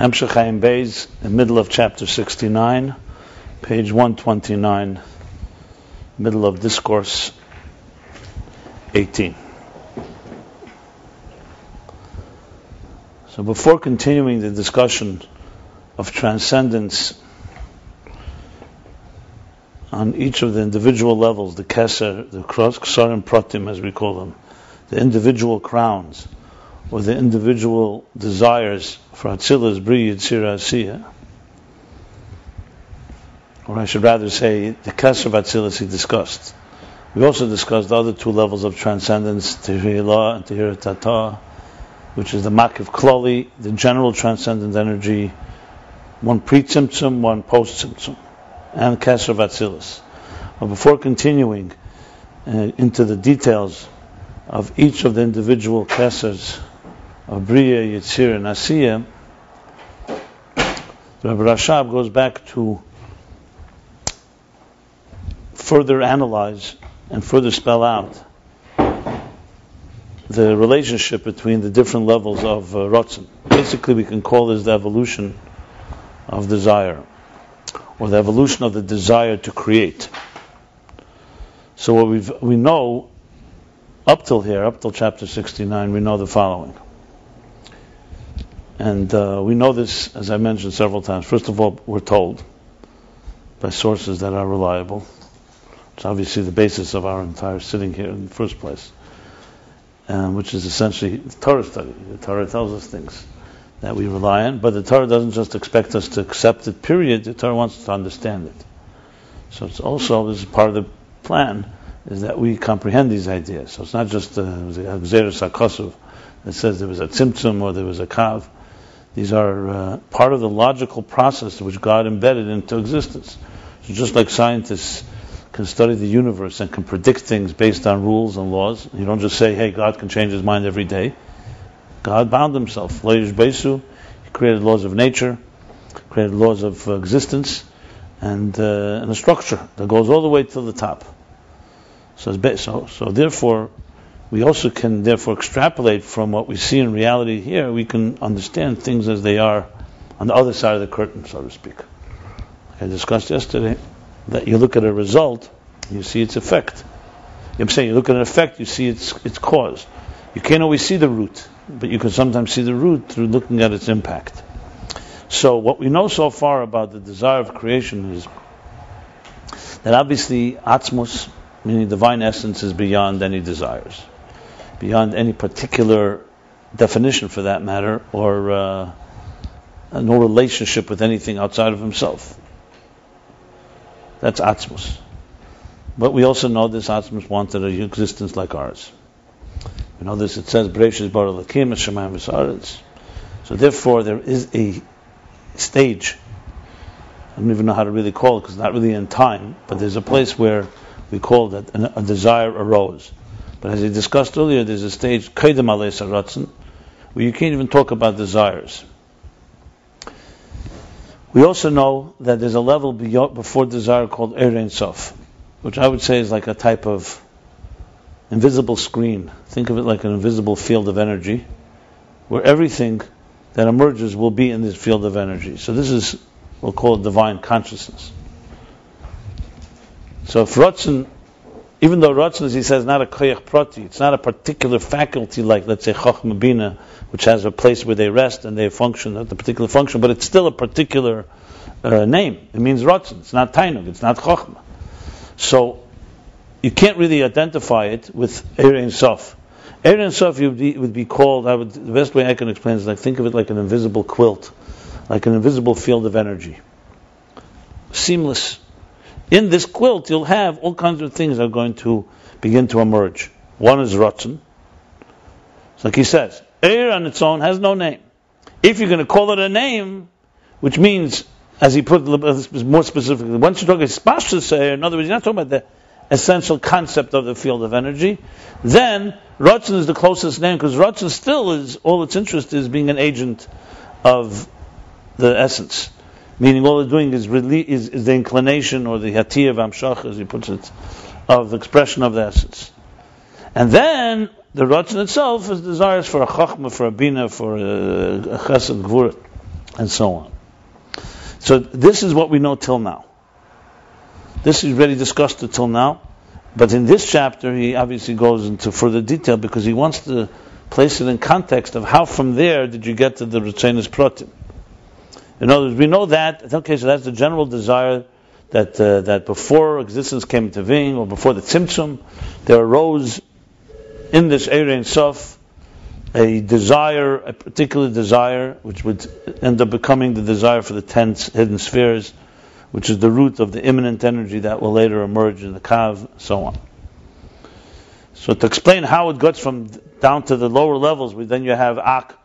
Hamshach Chaim middle of chapter 69, page 129, middle of discourse 18. So before continuing the discussion of transcendence on each of the individual levels, the keser, the ksarim pratim as we call them, the individual crowns, or the individual desires for Atzilas, Bri, Yitzira, Asiya, or I should rather say, the keser of Atzilas he discussed. We also discussed the other two levels of transcendence, Tehillah and Tehir Tata, which is the Makiv Klali, the general transcendent energy, one pre-tzimtzum, one post-tzimtzum and Kesser Vatzilis. But before continuing uh, into the details of each of the individual Kessers of Bria, Yitzir, and Asiya, Rabbi Rashab goes back to further analyze and further spell out the relationship between the different levels of uh. Basically, we can call this the evolution of desire or the evolution of the desire to create. So what we we know up till here, up till chapter 69, we know the following. And uh, we know this, as I mentioned several times. First of all, we're told by sources that are reliable. It's obviously the basis of our entire sitting here in the first place, um, which is essentially Torah study. The Torah tells us things that we rely on, but the Torah doesn't just expect us to accept it, period. The Torah wants us to understand it. So it's also, this is part of the plan, is that we comprehend these ideas. So it's not just uh, the Xeris HaKosov that says there was a Tzimtzum or there was a Kav. These are uh, part of the logical process which God embedded into existence. So just like scientists can study the universe and can predict things based on rules and laws, you don't just say, hey, God can change his mind every day. God bound himself. He created laws of nature, created laws of uh, existence, and, uh, and a structure that goes all the way to the top. So, so, so therefore, we also can therefore extrapolate from what we see in reality here. We can understand things as they are on the other side of the curtain, so to speak. I discussed yesterday that you look at a result, you see its effect. I'm saying you look at an effect, you see its its cause. You can't always see the root but you can sometimes see the root through looking at its impact. So what we know so far about the desire of creation is that obviously Atzmus, meaning divine essence, is beyond any desires, beyond any particular definition for that matter, or uh, no relationship with anything outside of himself. That's Atzmus. But we also know this Atzmus wanted an existence like ours. You know this, it says, Bereshis bar lakim shemayim. So therefore, there is a stage, I don't even know how to really call it, because it's not really in time, but there's a place where we call that a desire arose. But as I discussed earlier, there's a stage, kaidem alei where you can't even talk about desires. We also know that there's a level before desire called Erein Sof, which I would say is like a type of invisible screen. Think of it like an invisible field of energy, where everything that emerges will be in this field of energy. So this is, what we'll call it divine consciousness. So if Ratzin, even though Ratzin, as he says, not a koyach prati, it's not a particular faculty like, let's say, Chochmah Bina, which has a place where they rest and they function at the particular function, but it's still a particular uh, name. It means Ratzin. It's not Tainug, it's not Chochmah. So you can't really identify it with Erein Sof. Erein Sof would be, would be called, I would, the best way I can explain is like, think of it like an invisible quilt, like an invisible field of energy. Seamless. In this quilt, you'll have all kinds of things that are going to begin to emerge. One is Ratzin. It's like he says, Eir on its own has no name. If you're going to call it a name, which means, as he put it more specifically, once you talk about Spashas in other words, you're not talking about the essential concept of the field of energy, then Ratzin is the closest name because Ratzin still is all its interest is being an agent of the essence. Meaning all it's doing is, is, is the inclination or the hatiyah of Amshach, as he puts it, of the expression of the essence. And then the Ratzin itself is desires for a chachma, for a bina, for a, a chesed gvura. and so on. So this is what we know till now. This is already discussed until now, but in this chapter he obviously goes into further detail because he wants to place it in context of how from there did you get to the Ritzenis Protim. In other words, we know that, okay, so that's the general desire that uh, that before existence came into being, or before the Tzimtzum, there arose in this Erein Sof a desire, a particular desire, which would end up becoming the desire for the ten hidden spheres, which is the root of the immanent energy that will later emerge in the Kav, so on. So to explain how it gets from down to the lower levels, we, then you have Ak,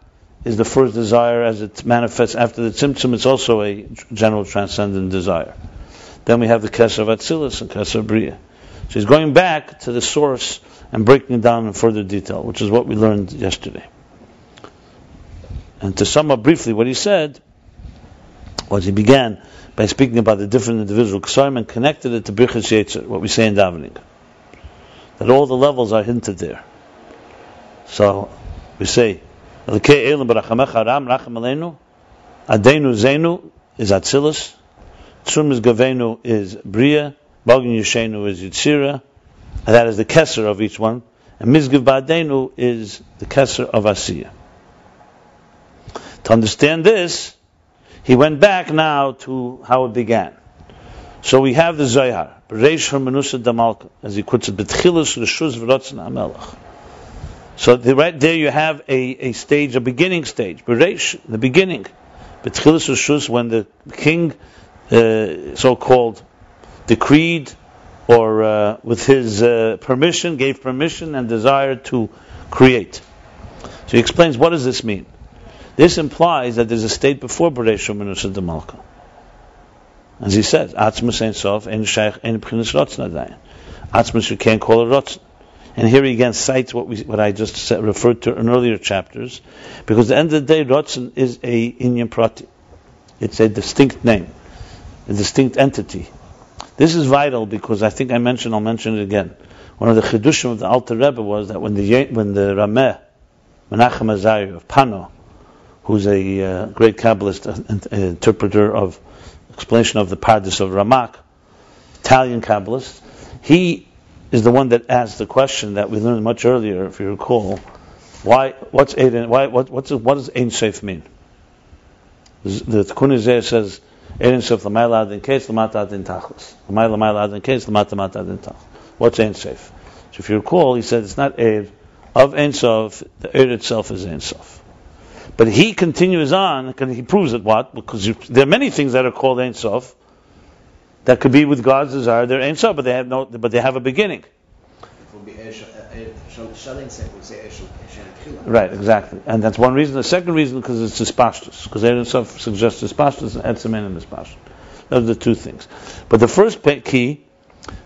is the first desire as it manifests after the Tzimtzum, it's also a general transcendent desire. Then we have the Kesser of Atzilus and Kesser of Bria. So he's going back to the source and breaking it down in further detail, which is what we learned yesterday. And to sum up briefly what he said, was he began by speaking about the different individual ksarim and connected it to Birchas Yetzer, what we say in davening. That all the levels are hinted there. So we say, Adenu Zenu is Atzilus, Tzumis Gavenu is Bria, Bogin Yeshenu is Yitzira, and that is the Kesser of each one, and Mizgiv Ba'adenu is the Kesser of Asiya. To understand this, he went back now to how it began. So we have the Zohar, Bereish Hermenusa Damalka, as he puts it, Betchilus Rishuz V'rotzen HaMelech. So the, right there you have a, a stage, a beginning stage, Bereish, the beginning. Betchilus Rishuz, when the king uh, so-called decreed or uh, with his uh, permission, gave permission and desire to create. So he explains what does this mean? This implies that there's a state before Beresh Minusa de Malka. As he says, Atzmus Ein Sof, Ein Shaykh, Ein Pchinis Rotzen Adayin. Atzmus you can't call it Rotzen. And here he again cites what we, what I just said, referred to in earlier chapters, because at the end of the day, Rotzen is a Inyan Prati. It's a distinct name a distinct entity. This is vital because I think I mentioned, I'll mention it again. One of the chidushim of the Alter Rebbe was that when the when the Rameh, Menachem Azariah of Fano, who's a uh, great Kabbalist uh, interpreter of explanation of the Pardes of Ramak, Italian Kabbalist, he is the one that asked the question that we learned much earlier, if you recall. Why? What's Ein? Why? What? What's what does Ein Seif mean? The Tikkun says Ein Sof l'mayla adin case l'mata adin tachlis. L'mayla l'mayla adin case l'mata mata adin tachlis. What's Ein Sof? So if you recall, he said it's not Eir of Ein Sof, the Eir itself is Ein Sof. But he continues on, he proves it what? Because you, there are many things that are called Ein Sof that could be with God's desire. They're Ein but they have no, but they have a beginning. Right, exactly. And that's one reason. The second reason, because it's dispastus. Because Aaron suggests dispastus and etzamin and dispastus. Those are the two things. But the first key,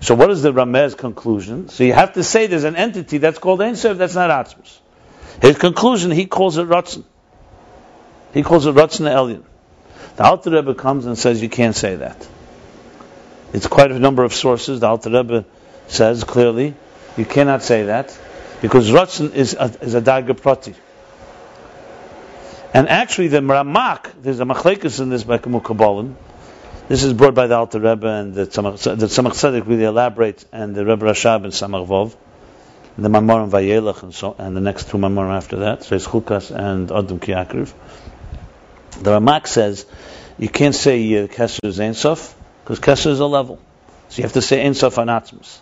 so what is the Ramez conclusion? So you have to say there's an entity that's called Ein that's not Atzmus. His conclusion, he calls it Ratzin. He calls it Ratzin Elyon. The Alter Rebbe comes and says you can't say that. It's quite a number of sources. The Alter Rebbe says clearly you cannot say that because Ratzin is a, is a Darga Prati. And actually, the Ramak, there's a machlekes in this by Kabbalah. This is brought by the Alter Rebbe and the Tzemach, the Tzedek really elaborates, and the Rebbe Rashab and Samach Vov, and the Mamorim Vayelach, and, so, and the next two Mamorim after that, so it's Chukas and Adam Kiakriv. The Ramak says you can't say uh, Kesser is Ein Sof, because Kesser is a level. So you have to say Ein Sof on Atzmus.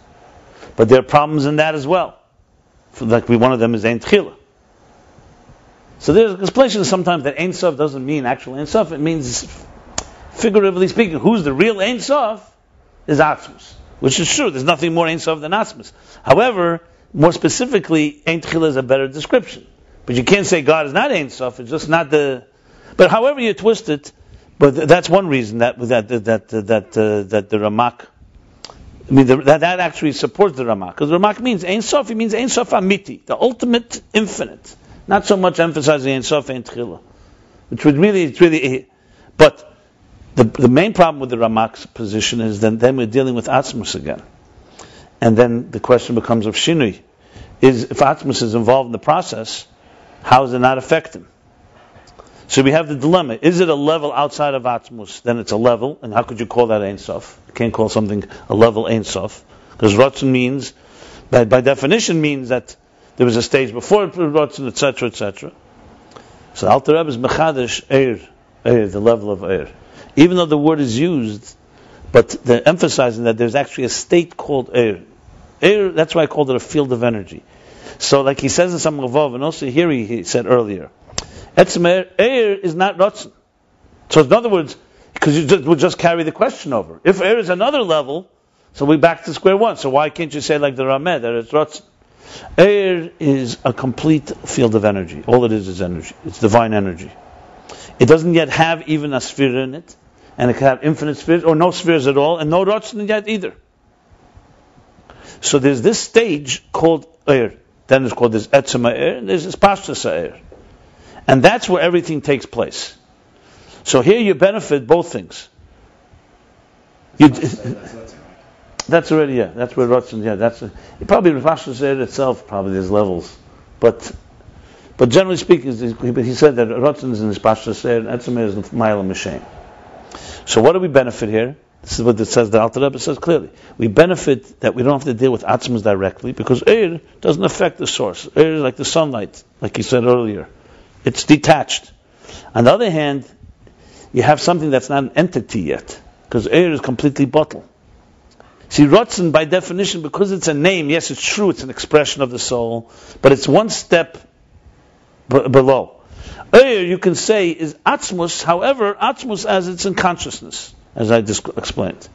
But there are problems in that as well. Like one of them is Ein Tchila. So there's a explanation sometimes that Ein Sof doesn't mean actual Ein Sof. It means, figuratively speaking, who's the real Ein Sof is Atzmus. Which is true. There's nothing more Ein Sof than Atzmus. However, more specifically, Ein Tchila is a better description. But you can't say God is not Ein Sof. It's just not the. But however you twist it, but that's one reason that that that that uh, that the Ramak I mean, the, that, that actually supports the Ramak. Because Ramak means Ein Sof, it means Ein Sof Amiti, the ultimate infinite. Not so much emphasizing Ein Sof Ein Tchila. Which would really, it's really, but the, the main problem with the Ramak's position is that then we're dealing with Atzmus again. And then the question becomes of Shinui. Is, if Atzmus is involved in the process, how does it not affect him? So we have the dilemma. Is it a level outside of Atmos? Then it's a level. And how could you call that Ein Sof? You can't call something a level Ein Sof. Because Ratzon means, by, by definition means that there was a stage before Ratzon, etc., etc. So Alter Rebbe is Mechadish Eir, Eir, the level of Eir. Even though the word is used, but they're emphasizing that there's actually a state called Eir. Eir, that's why I called it a field of energy. So, like he says in some Mavav, and also here he, he said earlier, Etzem Eir is not Ratzon. So, in other words, because you just, would just carry the question over. If Eir is another level, so we're back to square one. So why can't you say like the Rameh that it's Ratzon? Air is a complete field of energy. All it is is energy. It's divine energy. It doesn't yet have even a sphere in it, and it can have infinite spheres or no spheres at all, and no Ratzon yet either. So there's this stage called air. Then it's called this etzema air, and there's this pashtas air. And that's where everything takes place. So here you benefit both things. You, that's already yeah. That's where Ratzon yeah. That's a, probably Rav air itself. Probably there's levels, but but generally speaking, he said that Ratzon is in his Pashas air, and Etzem is Mile Mishem. So what do we benefit here? This is what it says. The Alter Rebbe says clearly. We benefit that we don't have to deal with atzmas directly because air doesn't affect the source. Air is like the sunlight, like he said earlier. It's detached. On the other hand, you have something that's not an entity yet because air is completely bottled. See, Ratzon, by definition, because it's a name, yes, it's true, it's an expression of the soul, but it's one step b- below. Air, you can say, is Atzmus, however, Atzmus as it's in consciousness as I explained.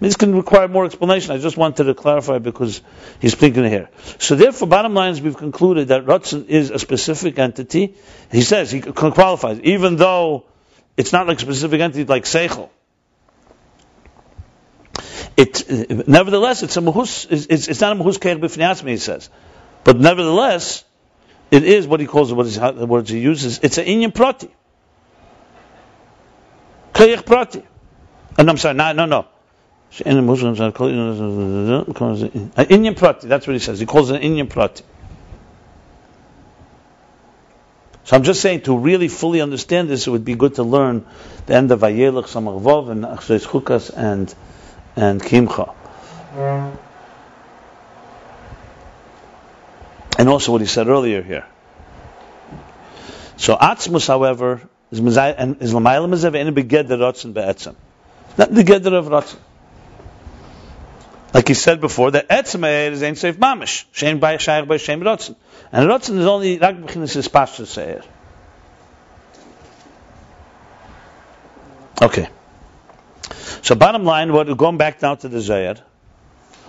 This can require more explanation. I just wanted to clarify because he's speaking here. So therefore, bottom line is we've concluded that Ratzon is a specific entity. He says, he qualifies, even though it's not like a specific entity like Seichel. It, nevertheless, it's a mahus, it's, it's not a mahus keir b'fnei he says. But nevertheless, it is what he calls what the words he uses, it's an inyan prati. Keir prati. No, I'm sorry, no, no, no. Indian prati, that's what he says. He calls it an Indian prati. So I'm just saying, to really fully understand this, it would be good to learn the end of Vayelech, Samachvov, and Achshes Chukas, and, and Kimcha. And also what he said earlier here. So Atzmus, however, is Lamayla Mazev, and Beged the Rotzen Be'etzem. Not the Gedder of Ratzon. Like he said before, that Etzmeir is Ein Seif Mamish. Shem by Shaykh by Shem Ratzon. And Ratzon is only Rak Bechinis is Pasha Seir. Okay. So bottom line, we're going back now to the Zohar.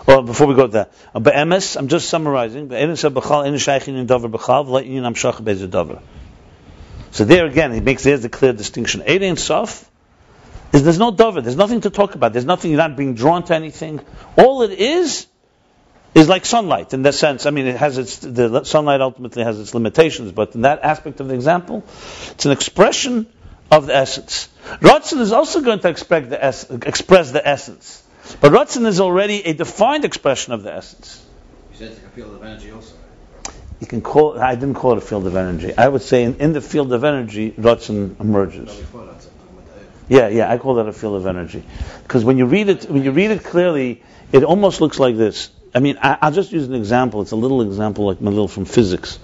Well, before we go to that, uh, Be'emes, I'm just summarizing. In. So there again, he makes there's the clear distinction. Ein Sof there's no David. There's nothing to talk about. There's nothing. You're not being drawn to anything. All it is is like sunlight in that sense. I mean, it has its the sunlight ultimately has its limitations, but in that aspect of the example, it's an expression of the essence. Ratzon is also going to express the, es- express the essence, but Ratzon is already a defined expression of the essence. You said it's like a field of energy also. You can call. I didn't call it a field of energy. I would say in, in the field of energy, Ratzon emerges. Yeah, yeah, I call that a field of energy. Because when you read it, when you read it clearly, it almost looks like this. I mean, I, will just use an example. It's a little example, like my little from physics.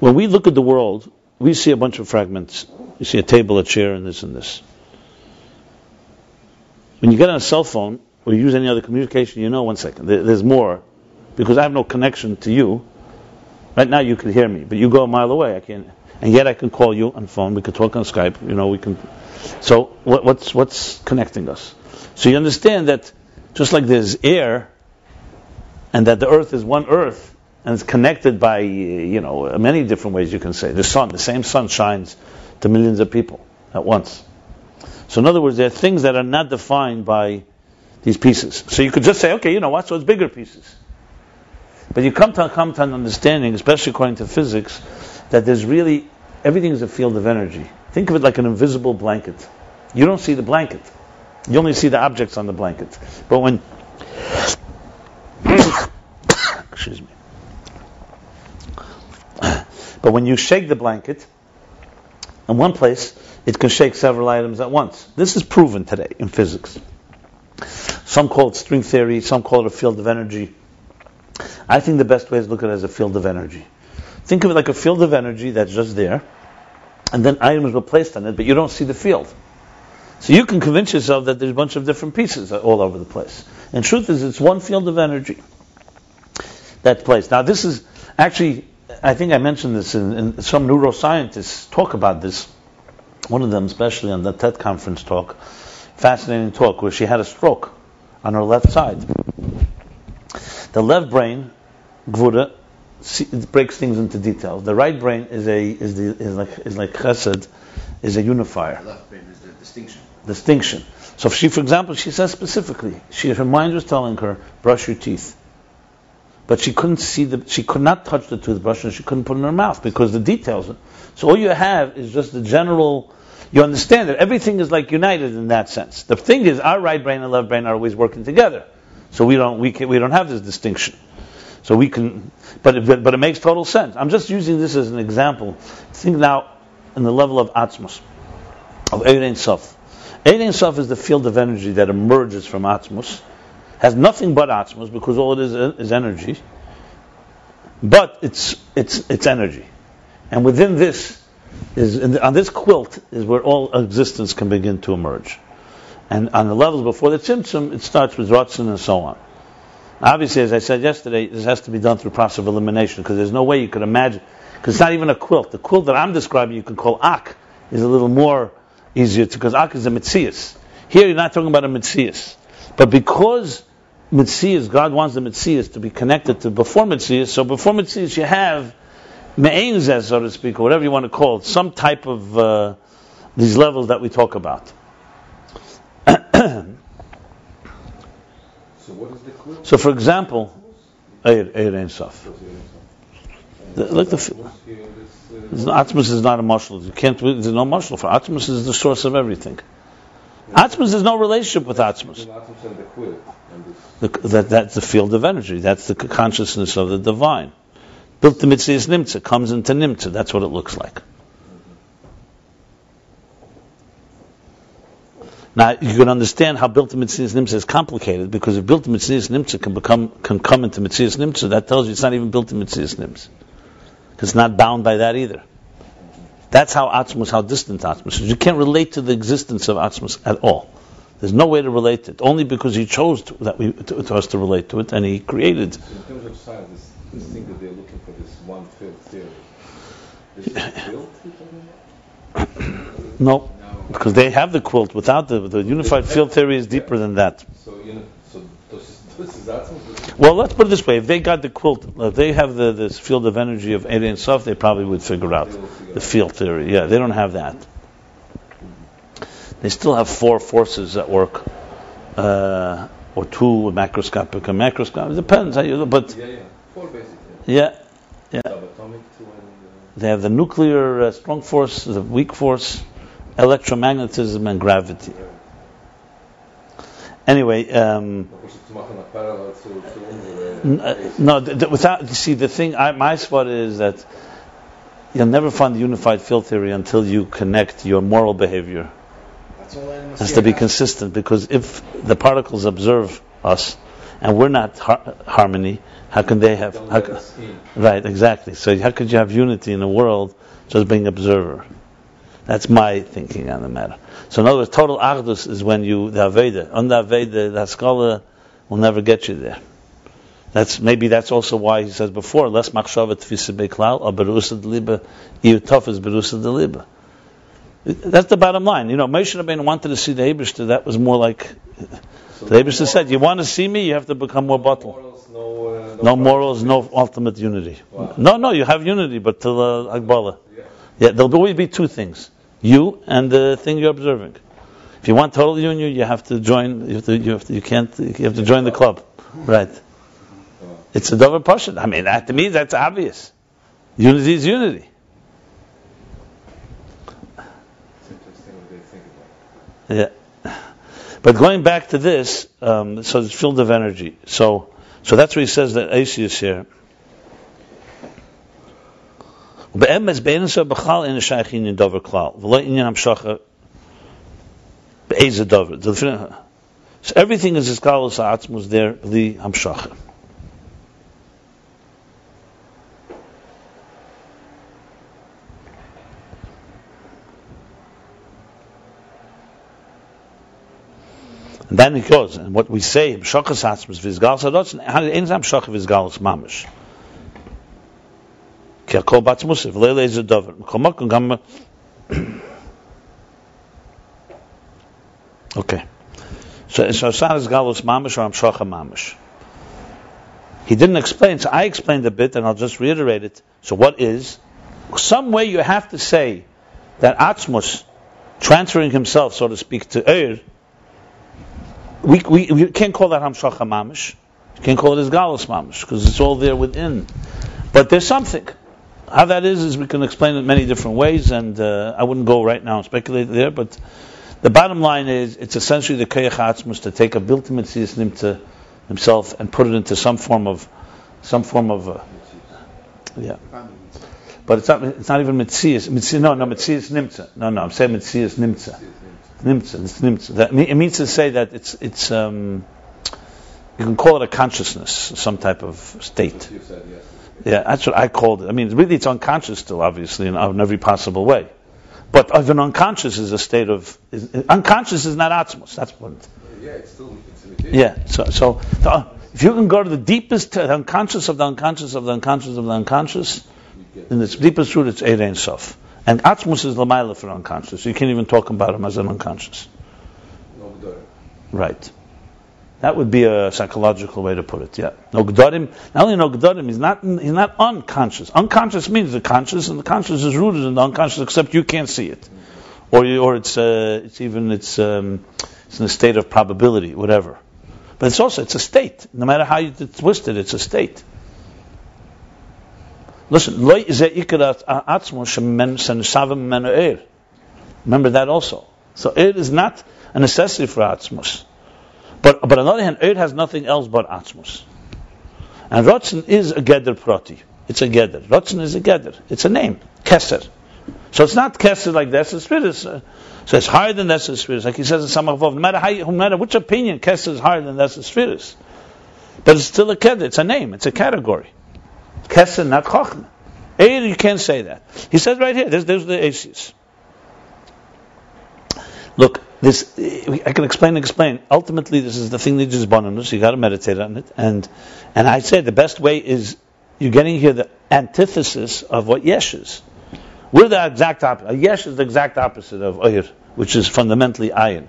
When we look at the world, we see a bunch of fragments. You see a table, a chair, and this and this. When you get on a cell phone or you use any other communication, you know, one second, there, there's more, because I have no connection to you. Right now, you can hear me, but you go a mile away. I can't, and yet I can call you on phone. We can talk on Skype. You know, we can so what, what's what's connecting us? So you understand that just like there's air, and that the earth is one earth, and it's connected by you know many different ways. You can say the sun, the same sun shines to millions of people at once. So in other words, there are things that are not defined by these pieces. So you could just say, okay, you know what? So it's bigger pieces. But you come to come to an understanding, especially according to physics, that there's really everything is a field of energy. Think of it like an invisible blanket. You don't see the blanket. You only see the objects on the blanket. But when excuse me. But when you shake the blanket, in one place, it can shake several items at once. This is proven today in physics. Some call it string theory, some call it a field of energy. I think the best way is to look at it as a field of energy. Think of it like a field of energy that's just there, and then items were placed on it, but you don't see the field. So you can convince yourself that there's a bunch of different pieces all over the place. And truth is, it's one field of energy that place. Now, this is actually, I think I mentioned this, in, in some neuroscientists talk about this. One of them, especially on the TED conference talk, fascinating talk, where she had a stroke on her left side. The left brain, Gvura, breaks things into details. The right brain is a is the is like is like Chesed, is a unifier. The left brain is the distinction. Distinction. So if she, for example, she says specifically, she her mind was telling her, brush your teeth. But she couldn't see the, she could not touch the toothbrush and she couldn't put it in her mouth because the details. So all you have is just the general, you understand that everything is like united in that sense. The thing is, our right brain and left brain are always working together. So we don't, we, can, we don't have this distinction. So we can, but it, but it makes total sense. I'm just using this as an example. Think now in the level of Atmos, of Ein Sof. Ein Sof is the field of energy that emerges from Atmos, has nothing but Atmos because all it is is energy, but it's, it's, it's energy. And within this, is on this quilt is where all existence can begin to emerge. And on the levels before the Tzimtzum, it starts with Ratzin and so on. Obviously, as I said yesterday, this has to be done through process of elimination because there's no way you could imagine, because it's not even a quilt. The quilt that I'm describing, you can call Ak, is a little more easier to, because Ak is a Mitzias. Here you're not talking about a Mitzias. But because Mitzias, God wants the Mitzias to be connected to before Mitzias, so before Mitzias you have Me'enzes, so to speak, or whatever you want to call it, some type of uh, these levels that we talk about. So what is the quilt? So, for example, Eir Eir Ein Sof. Like the, Atmos is not a marshal. You can't. There's no marshal for Atmos. Is the source of everything. Atmos has no relationship with Atmos. between atoms and the quilt. And this, The, that, that's the field of energy. That's the consciousness of the divine. Built the mitzvah is nimtza, comes into nimtza. That's what it looks like. Now you can understand how built the mitzvah nimtza is complicated because if built the mitzvah nimtza can become can come into mitzvah nimtza, that tells you it's not even built in mitzvah nimtza it's not bound by that either. That's how Atzmus, how distant Atzmus is. You can't relate to the existence of Atzmus at all. There's no way to relate it, only because he chose to, that we, to, to us to relate to it, and he created. so in terms of science, this, this thing that they're looking for, this one field theory, is built? about? No, No. Because they have the quilt. Without the, the unified field theory is deeper than that. So, you know, so this is, this is atoms? This is- Well, let's put it this way: if they got the quilt, if they have the this field of energy of and Sof, they probably would figure out figure the field theory. Yeah, they don't have that. They still have four forces at work, uh, or two macroscopic and macroscopic. It depends how you. But Yeah, yeah. Four basically. yeah, Subatomic, two and... they have the nuclear uh, strong force, the weak force, electromagnetism, and gravity. Anyway. Um, Of course, it's machen a parallel to, to unsere N- uh, case. No, th- th- without you see the thing. I, my spot is that you'll never find the unified field theory until you connect your moral behavior. That's all It has to be consistent because if the particles observe us and we're not har- harmony, how can they have? How let can, us in. right, exactly. So how could you have unity in the world just being observer? That's my thinking on the matter. So in other words, total achdus is when you the aveda. On the aveda, the scholar will never get you there. That's maybe that's also why he says before less machshava tfisa beklal a berusa deliba iu tofes berusa deliba. That's the bottom line. You know, Moshe Rabbeinu wanted to see the Ebershter. That was more like So the Ebershter said, "You want to see me, you have to become more bottle." No, uh, No morals, no ultimate unity. Wow. No, no, you have unity, but till uh, Akbala. Yeah. Yeah, there'll always be two things: you and the thing you're observing. If you want total union, you have to join. You have to. You have to. You can't. You have to join the club, right? It's a double portion. I mean, that, to me, that's obvious. Unity is unity. What. Yeah. But going back to this, um, so it's field of energy. So, so that's where he says that Asius here. Be'emes be'enso b'chal in So everything is as kalus ha'atzmus there, li hamshacha. And then it goes, and what we say, Mshachas Hatzmas, Vizgal Sadotzen, how did Einzam Shachar Vizgal Mamish? כי הכל בעצמוס, ולא איזה דבר. מכל מקום גם... אוקיי. So, so Asad is Galus Mamish or Amshacha Mamish. He didn't explain, so I explained a bit, and I'll just reiterate it. So what is? Some way you have to say that Atzmus, transferring himself, so to speak, to Eir, we, we, we can't call that Hamshacha Mamish. You can't call it as Galus Mamish, because it's all there within. But there's something. How that is, is we can explain it many different ways, and uh, I wouldn't go right now and speculate there, but the bottom line is, it's essentially the Koyach Atzmus to take a Bilti Metzias Nimtza himself and put it into some form of, some form of, uh, yeah. But it's not, it's not even Metzias, Metzias, no, no, Metzias Nimtza. No, no, I'm saying Metzias Nimtza. Nimtza, it's Nimtza. That, it means to say that it's, it's, um, you can call it a consciousness, some type of state. You said yes. Yeah, that's what I called it. I mean, really, it's unconscious still, obviously, in, in every possible way. But even unconscious is a state of is, unconscious is not atzmos. That's what. Yeah, it's still it's imitation. Yeah. So, so the, if you can go to the deepest, the unconscious of the unconscious of the unconscious of the unconscious, in its deepest root, it's Eid Ein Sof. And atzmos is lamaila for unconscious. You can't even talk about him as an unconscious. no Right. That would be a psychological way to put it. Yeah. No gdarim. Not only no gdarim, he's not he's not unconscious. Unconscious means the conscious, and the conscious is rooted in the unconscious, except you can't see it, or you, or it's uh, it's even it's um, it's in a state of probability, whatever. But it's also it's a state. No matter how you twist it, it's a state. Listen, er. Remember that also. So it is not a necessity for atzmos. But, but on the other hand, Eid has nothing else but Atzmus. And Rotzen is a Geder Prati. It's a Geder. Rotzen is a Geder. It's a name. Keser. So it's not Keser like the Esser Spirit. Uh, So it's higher than the Esser Spirit. Like he says in Samach Vov, no matter, how no matter which opinion, Keser is higher than the Esser Spirit. But it's still a Geder. It's a name. It's a category. Keser, not Chochmah. Eid, you can't say that. He says right here, there's, there's the Aces. Look, this I can explain and explain. Ultimately, this is the thing that just born on us. You got to meditate on it, and and I say the best way is you're getting here the antithesis of what yesh is. We're the exact opposite. Uh, yesh is the exact opposite of oyer, which is fundamentally ayin.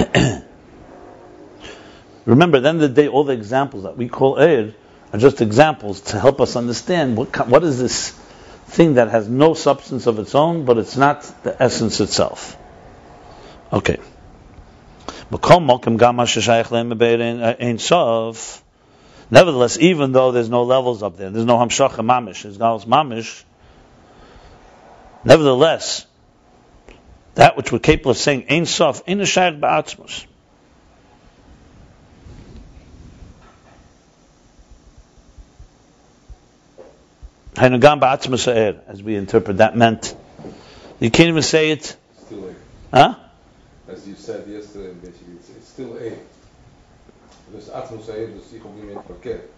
Remember, then the day, all the examples that we call oyer are just examples to help us understand what what is this thing that has no substance of its own, but it's not the essence itself. Okay. Sof. Uh, nevertheless, even though there's no levels up there, there's no hamshacha mamish, there's galus mamish. Nevertheless, that which we're capable of saying ein sof, ein shayach ba'atzmus. Hainugam ba'atzmus ha'er, as we interpret that meant. You can't even say it, Still A. huh? As you said yesterday, basically, it's, it's still A. Dus Atmos A, dus ich habe nicht verkehrt.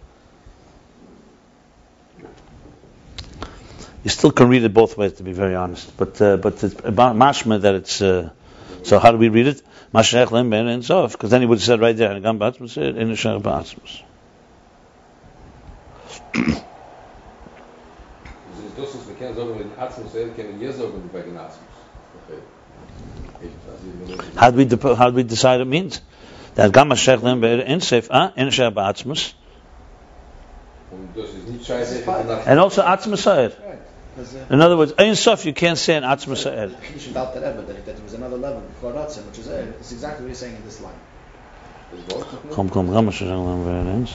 You still can read it both ways, to be very honest. But uh, but it's about mashma that it's. Uh, so how do we read it? Mashach lem ben and sof, because then he would have said right there, "Gam ba'atzmus in shach ba'atzmus." Dus ist das, was wir kennen, sagen wir, in Atmos A, können wir sagen, wegen Atmos. Okay. Ich, also, ich meine, How do we dep- how do we decide it means? That gam mashach lem ben in sof, ah, in ba'atzmus, Und das ist nicht scheiße, nach and also atzmus sa'er. Right. Because, uh, In other words, ein sof you can't say in atzmus sa'er. Chidush about that ever, that, that there was another level before Ratzim, which is it's exactly what you're saying in this line. das Wort noch nicht. Kom kom gam mashach lem ben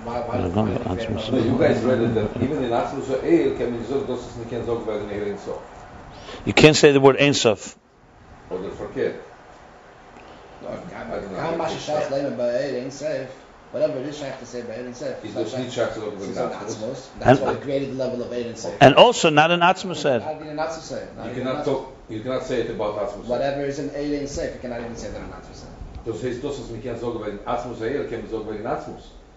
in sof. Why, why, why, go why on. No, you guys read it that even in Atmos A, can we sagen, dass es nicht kein Sorg wegen Ehren so. You can't say the word ein sof. Oder verkehrt. How much is Shaykh Lehman by Eid ain't? Whatever it is shaykh to say by Ein Sof. Is it's not das shaykh- nicht schafft, so it's wegen not Atzmus? Atzmos. That's And- why we created the level of Ein Sof. And also not an Atzma said. Not even an Atzmos. Not You cannot talk, you cannot say it about Atzmus. Whatever is in Ein Sof, you cannot even say that an Atzmos. Das heißt, das, was man kann sagen wegen Atzmus Eir, kann man sagen wegen Atzmus.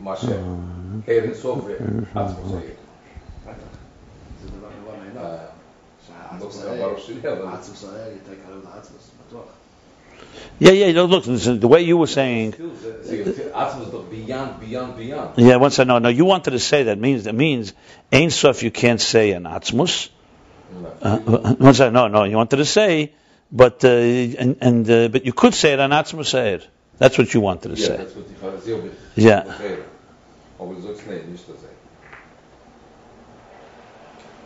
ماشي خير سوفري اتموسي Yeah, yeah. Look, listen, the way you were saying. Yeah, once I know, no, you wanted to say that means that means Ein Sof you can't say an Atzmus. Uh, once I know, no, you wanted to say, but uh, and, and uh, but you could say it an Atzmus said. That's what you wanted to Ja, say. Yeah. wird die Frage sehr wichtig. Ja. Aber du sagst, nein, nicht das sein.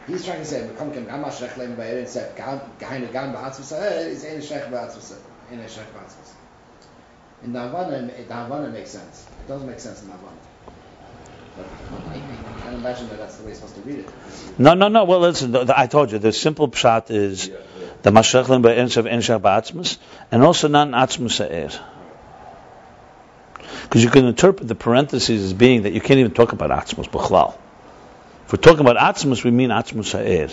He's trying to say, "Bekom kem gam ashrech leim bei Erin Sef, gam geheine gam ba'atzvus eh, is ein shrech ba'atzvus, ein shrech ba'atzvus." In the Havana, the Havana makes sense. It doesn't make sense in the Havana. But I, I can't imagine that that's the way you're supposed to read it. No, no, no, well, listen, the, the- I told you, the simple pshat is, Ja, ja. the Mashachlim by Ein Sof Ein Shach Ba'atzmus, and also not an Atzmus Eir. Because you can interpret the parentheses as being that you can't even talk about Atzmus B'chlal. If we're talking about Atzmus, we mean Atzmus Ha'er.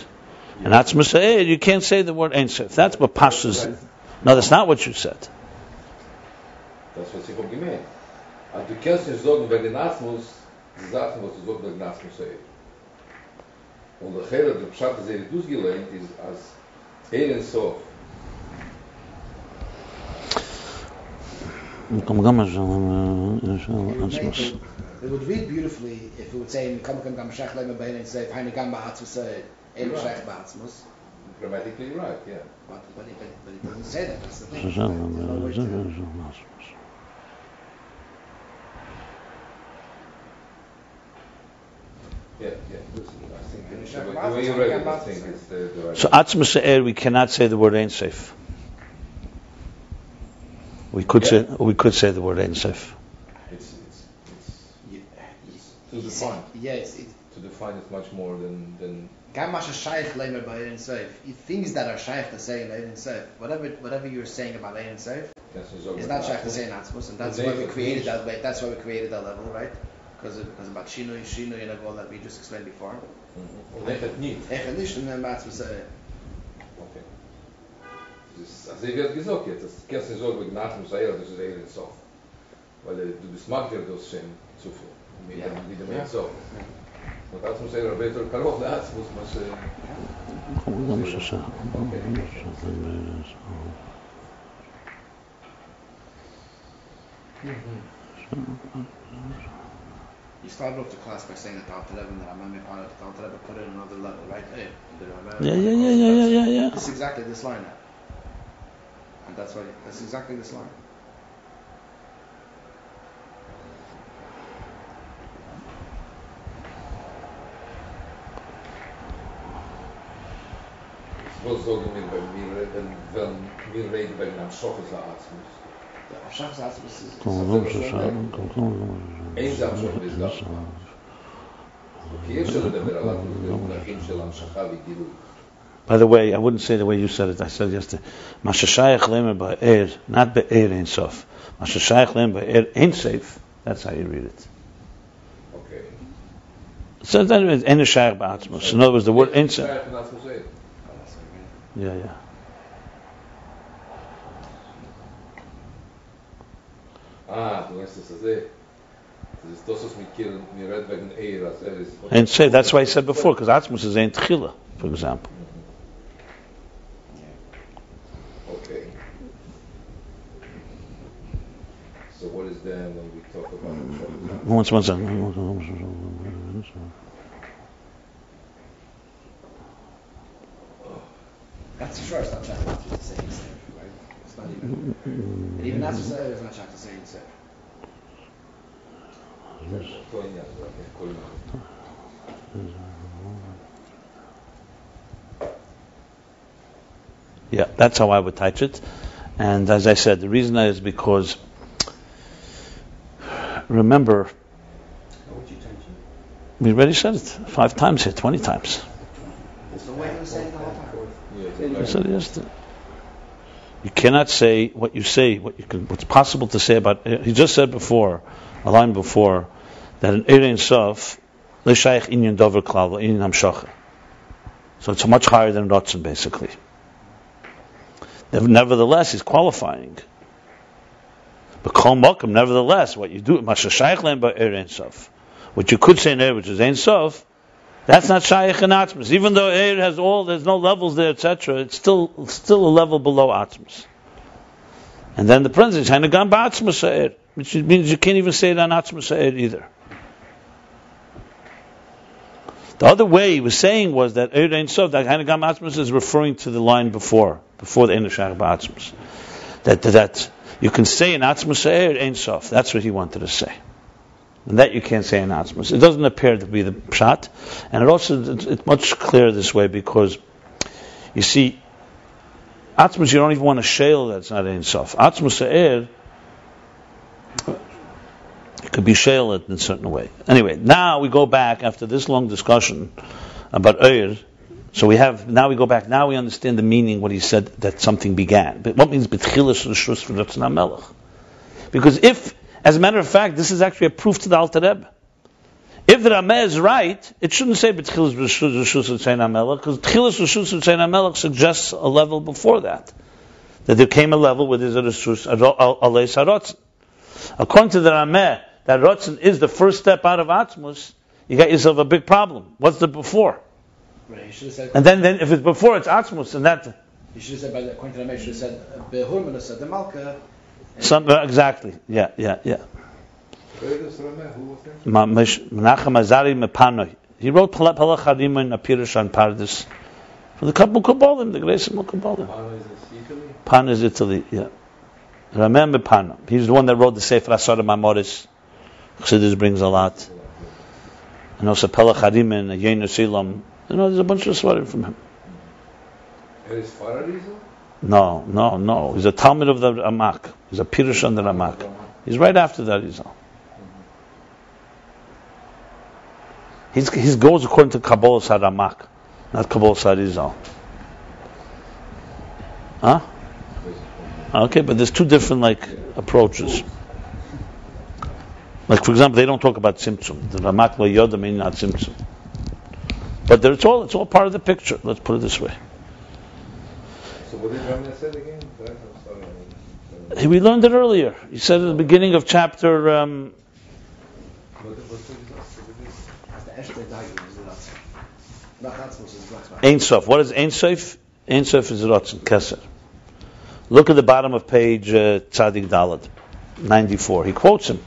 And Atzmus Ha'er, you can't say the word Ein. That's what Pashas. No, that's not what you said. Das was ich auch gemeint. Aber du kannst nicht sagen, wegen Atzmus, die Sachen, was du sagst, wegen Atzmus sei. Und der Chere, der Pshat, das dus gelernt, ist, als in Sof, It would read beautifully if it would say, "Bekom kem gam ashrech leim bei Erin Sef, heine gam ba'atzvus ein ba'atzmus." grammatically right, yeah. But, but, it, but it doesn't say that. That's the thing. There's no way to- Yeah, yeah, listen, I think, And the the way you read it, I think it's the, the right. So Atzmus Ha'er, we cannot say the word Ein Sof. We could say we could say the word Ein Sof. It's, it's, it's, Yeah, to define, yeah, it's, it's, to define it much more than, than, Gam masha shaykh lemer by Ein Sof. Things that are shaykh to say in Ein Sof. Whatever, whatever you're saying about Ein Sof kannst du sagen, is not shaykh to say in Atzmos, and that's why we created the that way. That's why we created that level, right? Because because about shinui, shinui, and all that we just explained before. Mhm. Und echt nicht. Ech nicht und dann Atzmos. Okay. Das also ich werde gesagt jetzt, das kannst du nicht sagen, wegen Atzmus Eir, das ist Eir in Sof. Weil äh, du bist mag dir das schon zu. Mit dem, mit dem Ja. Ein Sof. Und Atzmus Eir, aber beter Karol, der Atzmus, was, äh, You started off the class by saying that the Alter Rebbe and the Ramam Yechon, the Alter Rebbe put it in another level, right? Hey, the Ramam Yeah, yeah, yeah, yeah, yeah, yeah, yeah. It's exactly this line now. And that's why, that's exactly this line. was sagen wir, wenn wir reden, wenn wir reden wegen einem Schoches der Atzmus. The Avshach's Atzmos is, Einsam schon bis das. Okay, יש לנו לדבר עליו במונחים של המשכה וגילוי. by the way, I wouldn't say the way you said it. I said yesterday, Mashashayach lemer ba'er, not ba'er ein sof. Mashashayach lemer ba'er ein seif. That's how you read it. Okay. So then it's ein shayach ba'atzmus. In other words, the word ein seif. Schreiben das muss er. Yeah, yeah. Ah, du weißt das ist Das ist das, was mit Kiel, mir redet wegen Eir, als ist... Ein seif. That's why I said before, because atzmus is ein tchila, for example. Okay. So what is then when we talk about mm-hmm. once once That's sure it's not Shachar to say right? It's not even. And even that's not Shachar to say Yeah, that's how I would touch it. And as I said, the reason is because remember, How would you change it? we already said it five times here, twenty times. So why do you say it the whole time? Yeah, I said yesterday. You cannot say what you say, what you can, what's possible to say about. Uh, he just said before, a line before, that an Erein Sof, l'shayich inyan dover klal, inyan hamshacha. So it's much higher than Rotzen, basically. Nevertheless, he's qualifying. But nevertheless, what you do, mashashayich len ba Erein Sof. What you could say in Erein, which is Ein Sof, that's not shaykh in atmos. Even though air has all, there's no levels there, etc. It's still it's still a level below atmos. And then the prince is hanagam ba'atmos air, which means you can't even say it on atmos air either. The other way he was saying was that air ain't so that hanagam atmos is referring to the line before, before the enashach ba'atmos. That that you can say in air ain't soft. That's what he wanted to say. And that you can't say in Atmos. It doesn't appear to be the pshat, and it also it's, much clearer this way because you see, Atmos you don't even want to shale that's not Ein Sof. Atmos Eir it could be shale in a certain way. Anyway, now we go back after this long discussion about Eir. So we have now we go back. Now we understand the meaning what he said that something began. But what means betchilas rishus for Melech? Because if as a matter of fact, this is actually a proof to the Alter Rebbe. If the Rameh is right, it shouldn't say B'tchilas Rishus Ritzayin HaMelech, because B'tchilas Rishus Ritzayin HaMelech suggests a level before that. That there came a level where there's a Rishus Alei Sarotzen. According to the Rameh, that Rotzen is the first step out of Atzmus, you got yourself a big problem. What's the before? Right, you should have said, And then, then if it's before, it's Atzmus, and that, you should have said, by the, according to the Rameh, you should have said, Behurman said, the Malka. some, uh, exactly, yeah, yeah, yeah. Where does Rameh, who was there? Ma- Mesh- Menachem Azari Mepanoi. He wrote Pala Pala Charim in Apirish on Pardes. For the couple Kabbalim, the Grace of Kabbalim. Mano is Italy? Pan is Italy, yeah. Remember Pan. He's the one that wrote the Sefer Asar Mamoris. Chassidus brings a lot. And also Pelacharim and Yenu Silam. You know, there's a bunch of svarim from him. It is? No, no, no. He's a Talmud of the Ramak. He's a Pirush on the Ramak. He's right after that, he's all. He's, he goes according to Kabbalah Saramak, not Kabbalah Sarizal. Huh? Okay, but there's two different like approaches. Like for example, they don't talk about Tzimtzum. The Ramak lo Yoda mean not Tzimtzum. But it's all it's all part of the picture. Let's put it this way. So what did Rameh say again? That- I'm sorry. I don't know. We learned it earlier. He said at the beginning of chapter. Um, what's the result? So what is- As the Eshte Dagi is the Ratzon. Nach Atzmus. Ein Sof. What is Ein Sof? Ein Sof is Rotzen, Keser. Look at the bottom of page uh, Tzadik Dalad, 94. He quotes him.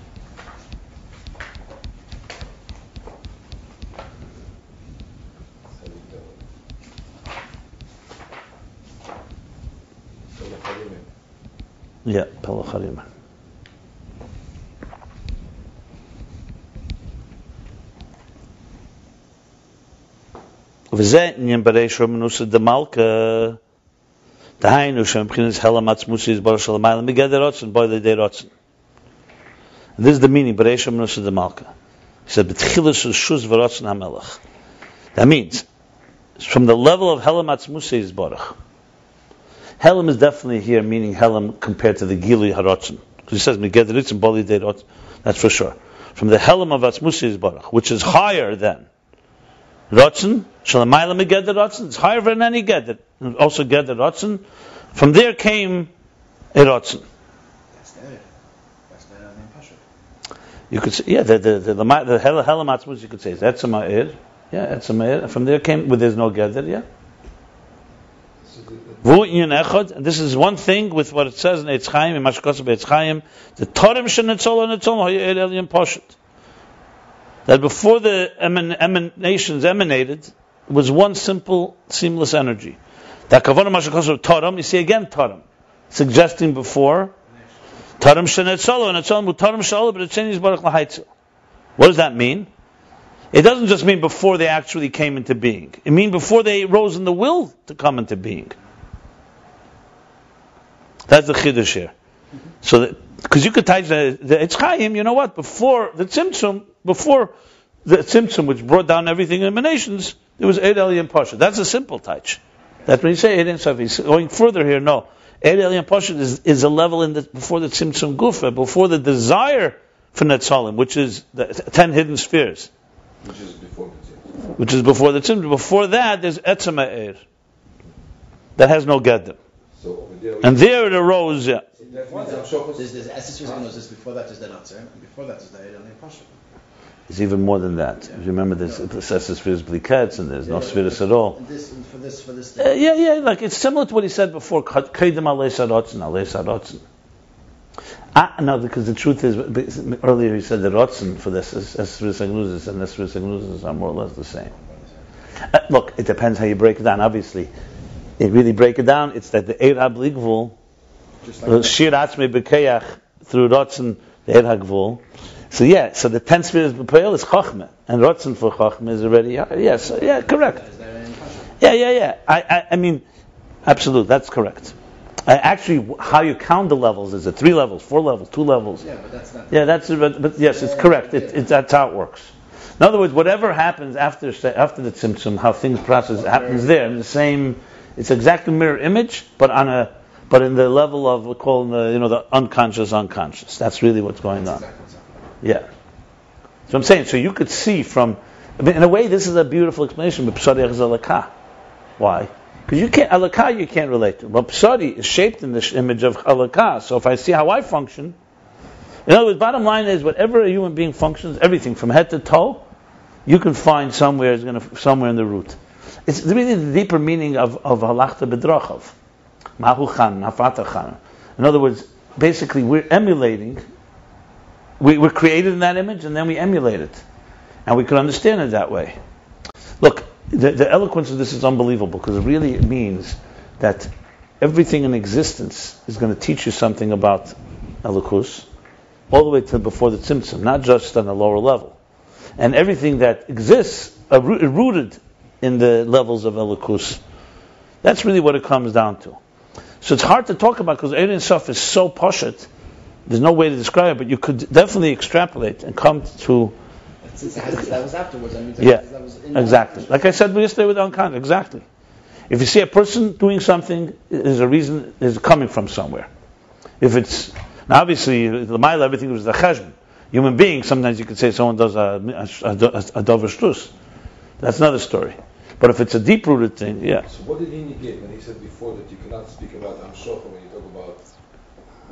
So the Farime. Yeah, We zeiten in Bereisho Menusse de Malke. De Heinu Shem Beginnis Hela Matzmusi is Baruch Shalom Eilam. Beged der Rotzen, Boy Lidei Rotzen. And this is the meaning, Bereisho Menusse demalke, He said, "B'tchilus Shus v'rotzen hamelach." That means, from the level of Hela Matzmusi is Baruch. Helam is definitely here, meaning Helam compared to the Gili Harotzen. Because he says, Boli Deirot, that's for sure. From the Helam of Atzmusi Yisborach, which is higher than Rotzen, Shalamayla Megeder Rotzen, it's higher than any Geder. And Also Geder Rotzen. From there came a Rotzen. That's the That's the name You could say, yeah, the the the, the, the Hel- Helam Atzmus, you could say, that's a. Yeah, that's a. From there came, where there's no Geder, yeah. So the- the- V'u'inyan echad, and this is one thing with what it says in Eitz Chaim, in Mashkos Eitz Chaim, the Torah shenetzol netzol ha'yer elyon poshet. That before the eman- emanations emanated, was one simple, seamless energy. That kavanah Mashkos of Torah, you see again Torah, suggesting before, Torah shenetzol, and netzol mu Torah shalom, but it's Baruch lahaitzel. What does that mean? It doesn't just mean before they actually came into being. It means before they rose in the will to come into being. That's the chiddush here. So, because you could type the, the Chaim, you know what? Before the Tzimtzum, before the Tzimtzum, which brought down everything in emanations, there was Eid Eli and Pasha. That's a simple touch. That's when you say Eid and He's going further here. No, Eid Eli and Pasha is, is a level in the, before the Tzimtzum Gufa, before the desire for Netzalim, which is the ten hidden spheres. Which is before the Tzimtzum. Which is before the Tzimtzum. Before that, there's Etzema Eir. That has no Gedim. So over there, And there it arose, yeah. that means Hamshachos. There's, there's Esses Rizganos, before that is the Natzer, and before that is the Eid Pasha. It's even more than that. If you remember, there's Sessa Spheres Blikets, and there's no Spheres at all. This, for this, for this Uh, yeah, yeah, like it's similar to what he said before. Kedim alei sarotzen, alei sarotzen. Ah, no, because the truth is, earlier he said the rotzen for this is Esris Agnuzis and Esris Agnuzis are more or less the same. Uh, look, it depends how you break it down. Obviously, if really break it down, it's that the Eir Habligvul, Shir Atzmei Bekeach, through rotzen, the Eir Hagvul. So yeah, so the ten spheres Bepeil is Chochmah, and rotzen for Chochmah is already, yes, yeah, correct. is the Eid Alim Pasha. Yeah, yeah, yeah. I, I, I mean, absolutely, that's correct. Uh, actually, how you count the levels is it three levels, four levels, two levels? Yeah, but that's not. Yeah, that's but, but yes, it's correct. It, it, that's how it works. In other words, whatever happens after after the tzimtzum, how things process happens there in the same. It's exactly mirror image, but on a but in the level of we call the you know the unconscious unconscious. That's really what's going on. Yeah. So I'm saying, so you could see from, I mean, in a way, this is a beautiful explanation. But Psadi is. Why? Because you can't alakah you can't relate to. But Psadi is shaped in this image of alakah. So if I see how I function, in other words, bottom line is whatever a human being functions, everything from head to toe, you can find somewhere is going somewhere in the root. It's really the deeper meaning of of halachta bedrachav, mahuchan, hafatachan. In other words, basically we're emulating we were created in that image and then we emulate it. And we can understand it that way. Look, the, the eloquence of this is unbelievable because it really means that everything in existence is going to teach you something about elokus, all the way to before the tzimtzum, not just on a lower level. And everything that exists uh, are rooted in the levels of elokus. That's really what it comes down to. So it's hard to talk about because Erin Sof is so poshet. There's no way to describe it, but you could definitely extrapolate and come to Since it has- that was afterwards, I mean, Yeah, that was exactly. Like I said yesterday with unconscious, exactly. If you see a person doing something, there's a reason is coming from somewhere. If it's now obviously the mile everything was the cheshbon. Human being, sometimes you could say someone does a a, a, a dover shtus. That's another story. But if it's a deep rooted thing, yeah. So what did he negate when he said before that you cannot speak about Hamshocha when you talk about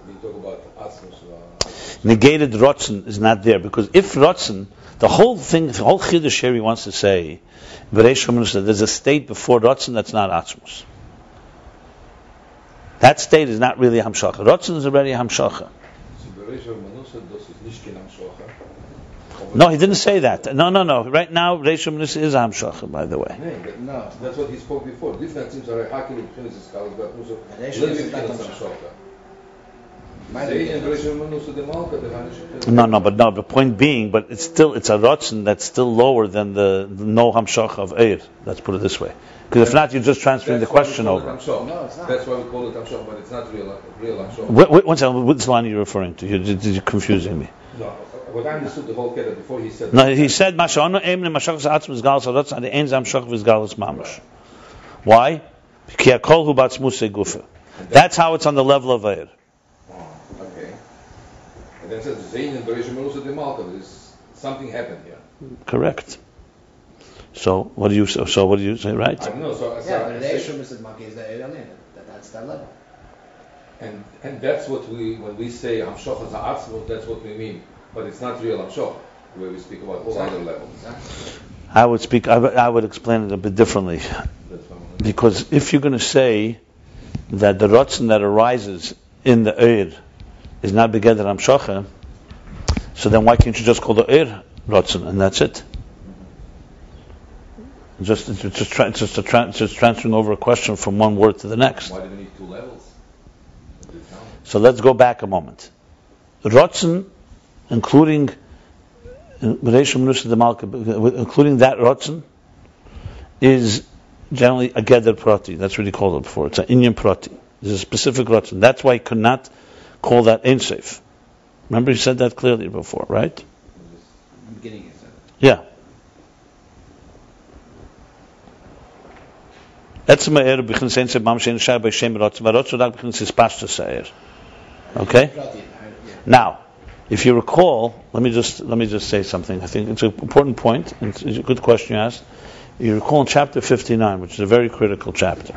when you talk about? Uh, negated rotzen is not there because if rotzen, the whole thing, the whole chiddush here he wants to say, there's a state before rotzen that's not atzmus. That state is not really hamshacha. Rotzen is already hamshacha. No, he didn't say that. No, no, no. Right now, Reish Hamanus is a hamshacha, by the way. No. that's what he spoke before. Different things are hakim in Pchinis Skalas, but also Bereisha living is not Pchinis Hamshocha. Hamshocha. Meine in Güte. Bereisha Manusa de Malka, the Hanish. No, no, but no. The point being, but it's still it's a rotzen that's still lower than the, the no hamshacha of eir. Let's put it this way. Because if not, you're just transferring the That's why we question call it over. Hamshocha. No, it's not. That's why we call it Hamshocha, but it's not real, real Hamshocha. Wait, wait, one second. Which line are you referring to? You're, you're confusing me. No, what I understood the whole Kedar before he said. No, he said, "Masha'anu eim nemashachas atzmus galas harotzen and ein zam shach v'zgalas mamash." Why? Ki hakol hu batzmusei gufa. That's how it's on the level of Eir. Oh, okay. And then it says Zayn and Bereisha Manusa de Malka. There's something happened here. Correct. So what do you so, so what do you say? Right? don't know. So, so Yeah, I but say- the is the Maki is the Eid Alim. That- That's that level. And and that's what we when we say Hamshocha Za'atzmut, that's what we mean. But it's not real Hamshocha, where we speak about all other levels. Exactly. I would speak. I would, I would explain it a bit differently That's what I'm because if you're going to say that the rotzen that arises in the Eir is not begeder hamshacha, so then why can't you just call the Eir rotzen and that's it? Just it's just tra- just a tra- just transferring over a question from one word to the next. Why do we need two levels? of the town? So let's go back a moment. Rotzen, including uh, Bereishim Nusha de Malka, including that Rotzen, is generally a Geder Prati. That's what he called it before. It's an Inyan Prati. There's a specific Rotzen. That's why he could not call that Ein Seif. Remember, he said that clearly before, right? In the beginning, he said it. Yeah. Etzem ha'er b'chin sein se mam shein shai b'shem rotzen, v'rotzen rak b'chin sis pashta ha'er. Okay? Now, if you recall, let me just let me just say something. I think it's an important point. It's a good question you asked. You recall in chapter 59, which is a very critical chapter.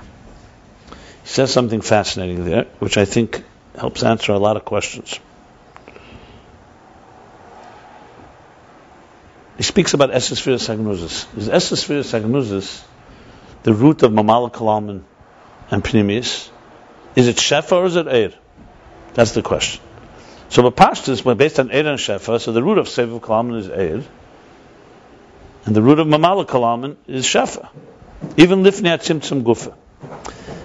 He says something fascinating there, which I think helps answer a lot of questions. He speaks about Esesphere Sagnuzis. Is Esesphere Sagnuzis the root of Mamala Kalaman and Pnimis? Is it Shefa or is it Eir? That's the question. So the pashtus, well, based on Eir and Shefa, so the root of Seviv Kalaman is Eir, and the root of Mamala Kalaman is Shefa. Even Lifnei Tzimtzum Gufa.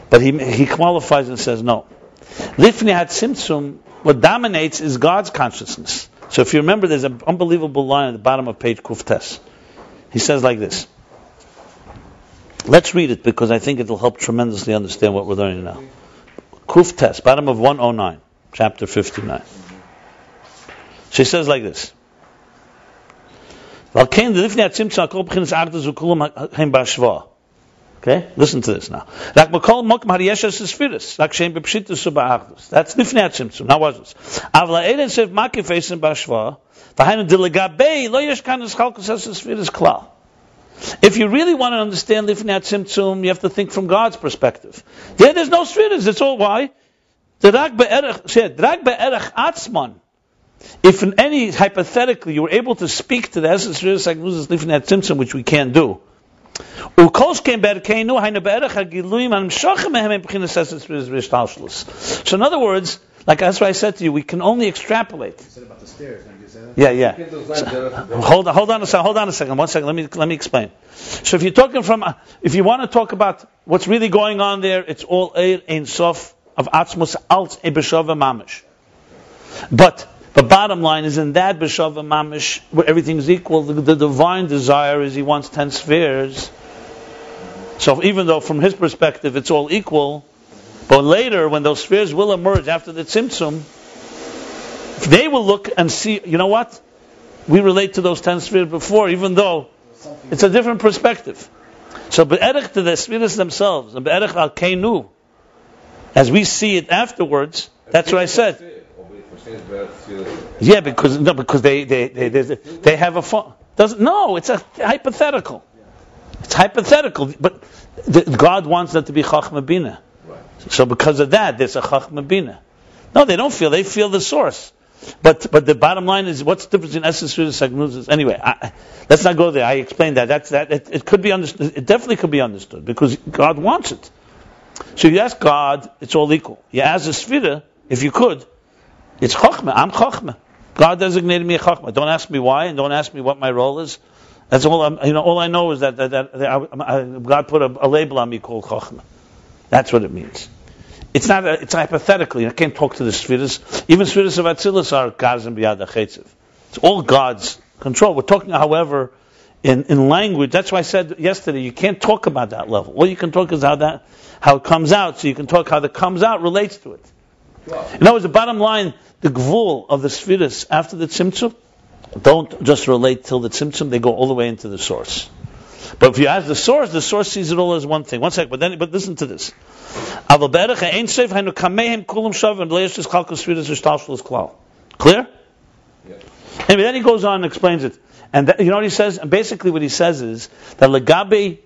But he, he qualifies and says no. Lifnei Tzimtzum, what dominates is God's consciousness. So if you remember, there's an unbelievable line at the bottom of page Kuftes. He says like this. Let's read it because I think it'll help tremendously understand what we're learning now. Kuftes, bottom of 109, chapter 59. She says like this. Okay, listen to this now. Rak makol mokum hariyeshes esfiris, rak shem b'pshitus u'ba'achdus. That's lifnei atzimtzum. Now watch this. Avla eden sev makifesim b'ashva, v'hainu dilegabei lo yesh kan eschalkus esfiris klal. If you really want to understand lifnei atzimtzum, you have to think from God's perspective. There, there's no sfiris. That's all why. Rak be'erech atzman. If in any hypothetically you were able to speak to the essence of Sagnuz's lifnei atzimtzum, which we can't do. So in other words, like that's what I said to you, we can only extrapolate. You said about the stairs, didn't you say that? Yeah, yeah. Look at those lines there. Hold on, hold on a second. Hold on a second. One second. Let me let me explain. So if you're talking from, if you want to talk about what's really going on there, it's all Eir Ein Sof of Atzmus Alt Ebeshava Mamish. But the bottom line is in that Beshava Mamish, where everything's equal, the, the divine desire is he wants ten spheres. So even though from his perspective it's all equal, but later when those spheres will emerge after the Tzimtzum, they will look and see, you know what? We relate to those ten spheres before, even though it's a different perspective. So be'erech to the spheres themselves, and be'erech al keinu, as we see it afterwards, that's what I said. Yeah, because no, because they they they they, they have a fun. Doesn't no, it's a hypothetical. It's hypothetical, but the, God wants them to be chachma bina. So because of that, there's a chachma bina. No, they don't feel. They feel the source. But but the bottom line is, what's the difference in essence and sagnuzis? Anyway, I, let's not go there. I explained that. That's that. It, it could be understood. It definitely could be understood because God wants it. So you ask God, it's all equal. You ask a sfira, if you could, it's chachma. I'm chachma. God designated me a chachma. Don't ask me why, and don't ask me what my role is. That's all. I'm, you know, all I know is that, that, that, that I, I, God put a, a label on me called chachma. That's what it means. It's not. A, it's hypothetically. I can't talk to the spheres. Even spheres of Atzilus are God's and biyad Achetziv. It's all God's control. We're talking, however, in, in language. That's why I said yesterday you can't talk about that level. All you can talk is how that how it comes out. So you can talk how the comes out relates to it. In other words, the bottom line, the gvul of the spheres after the tzimtzum don't just relate till the tzimtzum. They go all the way into the source. But if you ask the source, the source sees it all as one thing. One second, but then, but listen to this. Clear? Anyway, then he goes on and explains it. And that, you know what he says? And basically what he says is that legabe,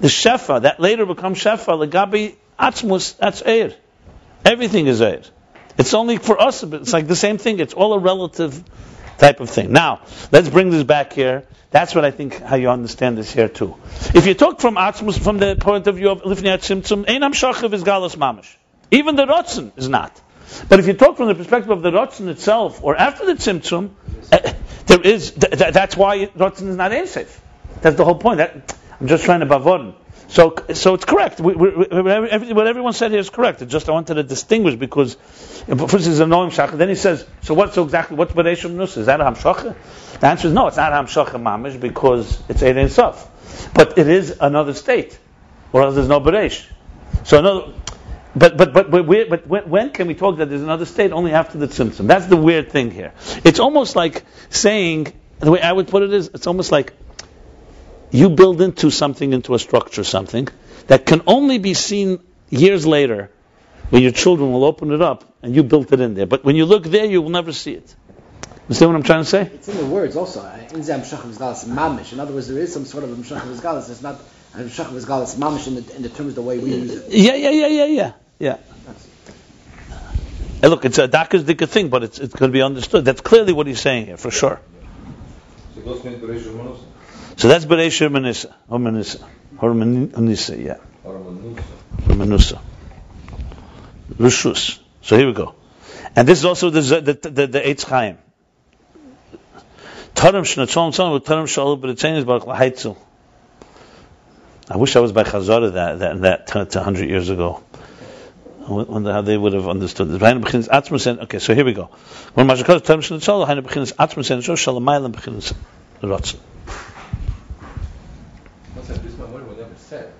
the shefa, that later becomes shefa, legabe atzmus, that's eir. Everything is eir. It's only for us, but it's like the same thing. It's all a relative type of thing. Now, let's bring this back here. That's what I think how you understand this here too. If you talk from Atzmus from the point of view of Lifnei Tzimtzum, Einam Shachiv is Galus Mamish. Even the Rotzen is not. But if you talk from the perspective of the Rotzen itself, or after the Tzimtzum, uh, there is, th- th- that's why Rotzen is not Ein Seif. That's the whole point. That, I'm just trying to bavon. So, so it's correct. We, we, what everyone said here is correct. It's just I wanted to distinguish because, first it's a noim shach. Then he says, so what's So exactly what's Bereshim Nus? Is that a hamshacha? The answer is no. It's not hamshacha mamish because it's and sof. But it is another state, or else there's no beresh. So another. But but but but, but when, when can we talk that there's another state? Only after the tzimtzum. That's the weird thing here. It's almost like saying the way I would put it is it's almost like you build into something, into a structure, something that can only be seen years later when your children will open it up and you built it in there. But when you look there, you will never see it. You see what I'm trying to say? It's in the words also. In the Amshach Vizgalas mamish. In other words, there is some sort of Amshach Vizgalas. It's not Amshach Vizgalas mamish in the, in the terms the way we use it. Yeah, yeah, yeah, yeah, yeah, yeah. And look, it's a dakas dika thing, but it's it's going to be understood. That's clearly what he's saying here, for sure. So those mean Bereshit Manus? So that's Bereishir Manisa, oh, or Manisa, or Manisa, yeah. Or Manus? from Manusa. Rishus. So here we go. And this is also the the the, the Eitz Chaim. Tarim shnatzon tzon with tarim shalom, but it's saying is baruch lahaitzel. I wish I was by Chazara that that that t- t- hundred years ago. I wonder how they would have understood this. Hainu b'chinas atzma sen- Okay, so here we go. When Mashakos tarim shnatzon, hainu b'chinas atzma sen shor shalamaylam b'chinas rotzen. What's that? This memory was never said.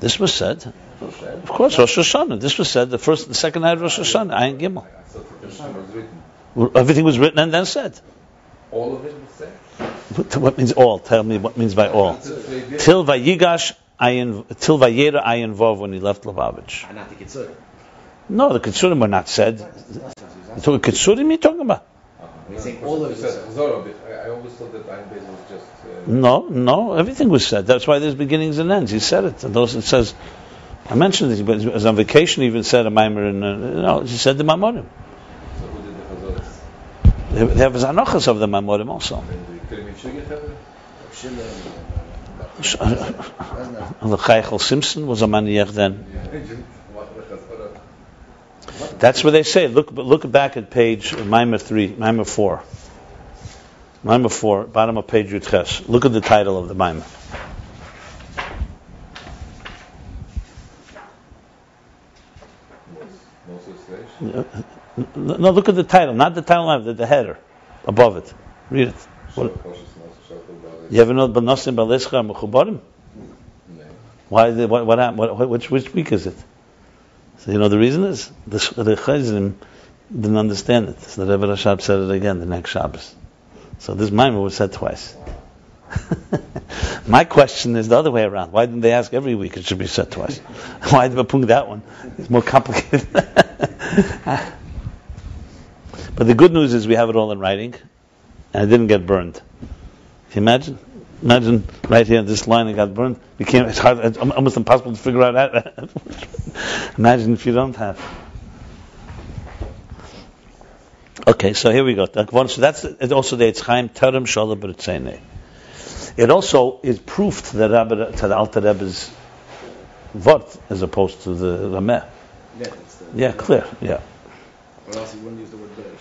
This was said, of course, Rosh Hashanah. This was said the first, the second night of Rosh Hashanah. Ayin Gimel. I thought the Bereshit was written. Everything was written and then said. All of it was said? What what means all? Tell me what means by all. That's a three bit. Till vayigash ayin, till vayera ayin vov when he left Lubavitch. And not the Kitzur. No, the Kitsurim were not said. So what Kitsurim you talking about? He's saying all of it It was said said. Chazorah, but I I always thought that Ein Beis was just. uh, No, no, everything was said. That's why there's beginnings and ends. He said it. And those it says, I mentioned this, but he was on vacation. He even said a mimer and uh, no, he said the mamorim. So who did the Chazorahs? They they have zanachas of the mamorim also. The Kirim Yishugit have it? Shimon, uh, doesn't it? The Chaychel Simpson was a maniach then. Yeah. What the Chazorah? That's what they say. Look, look back at page uh, Mimer three, Mimer four, Mimer four, bottom of page Yutches. Look at the title of the Mimer. No, look at the title, not the title, the, the header above it. Read it. What- Shal- Cautious Moses, Shal Kol Ba'alei. You ever know Benosim Balescha Mechubarim? Why? What? What, which which week is it? So you know the reason is the the Chazim didn't understand it. So the Rebbe Rashab said it again the next Shabbos. So this Mimer was said twice. My question is the other way around. Why didn't they ask every week? It should be said twice. Why did they that one? It's more complicated. but the good news is we have it all in writing, and it didn't get burned. Can you imagine? Imagine right here, this line that got burned. Became it's hard, it's almost impossible to figure out. That. imagine if you don't have. Okay, so here we go. So that's also the Eitz Chaim Terem Shalom B'Ritzeinei. It also is proof to the Rebbe, to the Alter Rebbe's vort as opposed to the Rameh. Yeah, the, Yeah, clear. Yeah. Or else he wouldn't use the word British.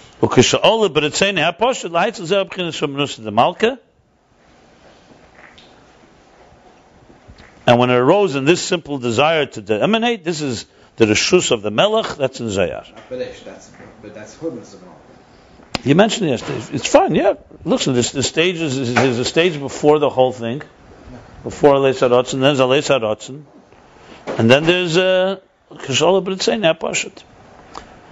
And when it arose in this simple desire to emanate, this is the reshus of the melech, that's in Zohar. That's, but that's Hurmas of all. You mentioned it yesterday. It's fine, yeah. Listen, this, the stage is, is, there's a stage before the whole thing, before Alesa Rotzen, then there's Alesa and then there's Kishola B'Ritzei Nepashet.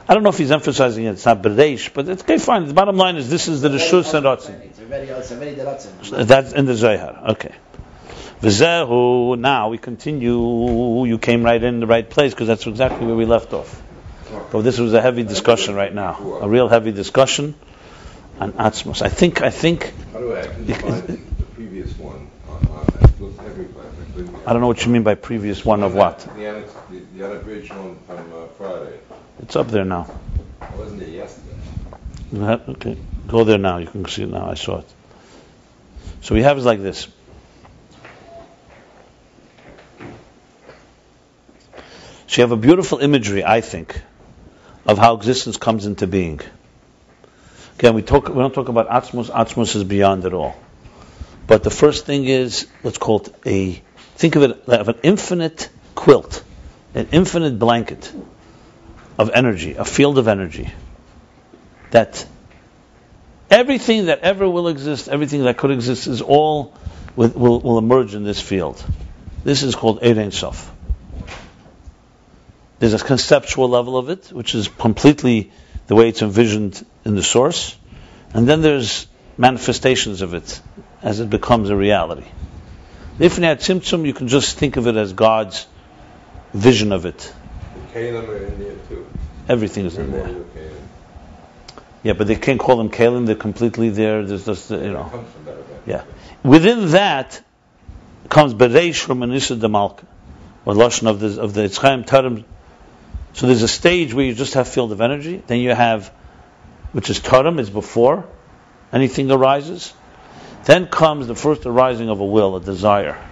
I don't know if he's emphasizing it, it's not B'Reish, but it's okay, fine. The bottom line is this is the Rishus and Rotzen. It's already, it's already the Ratzin. That's in the Zohar, Okay. V'zehu, now we continue. You came right in the right place because that's exactly where we left off. So this was a heavy discussion right now, a real heavy discussion on Atzmos. I think, I think, How do I the previous one on, on that? Looked. I couldn't get I don't know what you mean by previous one of what. The the, the unabridged one from uh, Friday. It's up there now. I wasn't there yesterday. Okay, go there now. You can see it now. I saw it. So we have it like this. So you have a beautiful imagery, I think, of how existence comes into being. Again, we talk. We don't talk about Atzmos. Atzmos is beyond it all. But the first thing is, let's call it a think of it of an infinite quilt, an infinite blanket of energy, a field of energy. That everything that ever will exist, everything that could exist, is all will, will, will emerge in this field. This is called Ein Sof. There's a conceptual level of it, which is completely the way it's envisioned in the source, and then there's manifestations of it as it becomes a reality. If at Tzimtzum, you can just think of it as God's vision of it. Kalim are in there too. Everything is in there. Yeah, but they can't call them Kalim. They're completely there. There's just you know. comes from that event. Yeah. Within that comes Bereish Romanisa de Malka, or Lashon of the of the Eitz Chaim Tarim. So there's a stage where you just have field of energy. Then you have, which is Tarim, is before anything arises. Then comes the first arising of a will, a desire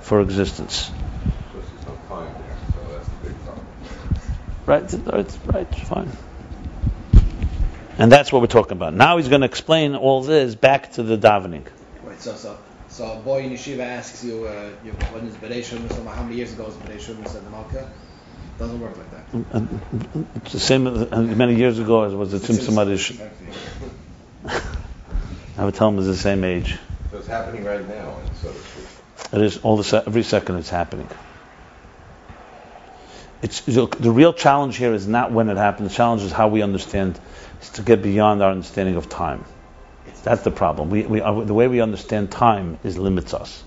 for existence. Right? It's right. Fine. And that's what we're talking about. Now he's going to explain all this back to the davening. Right, so so so a boy in yeshiva asks you, uh, you when is Bereshim, so how many years ago was Bereshim said the Malka? Doesn't work like that. And It's the same as many years ago as was the Tzimtzum Arish. I would tell him it's the same age. So it's happening right now, and so to speak. It is all the se- every second it's happening. It's the the real challenge here is not when it happened. The challenge is how we understand, is to get beyond our understanding of time. That's the problem. We, we uh, the way we understand time is limits us.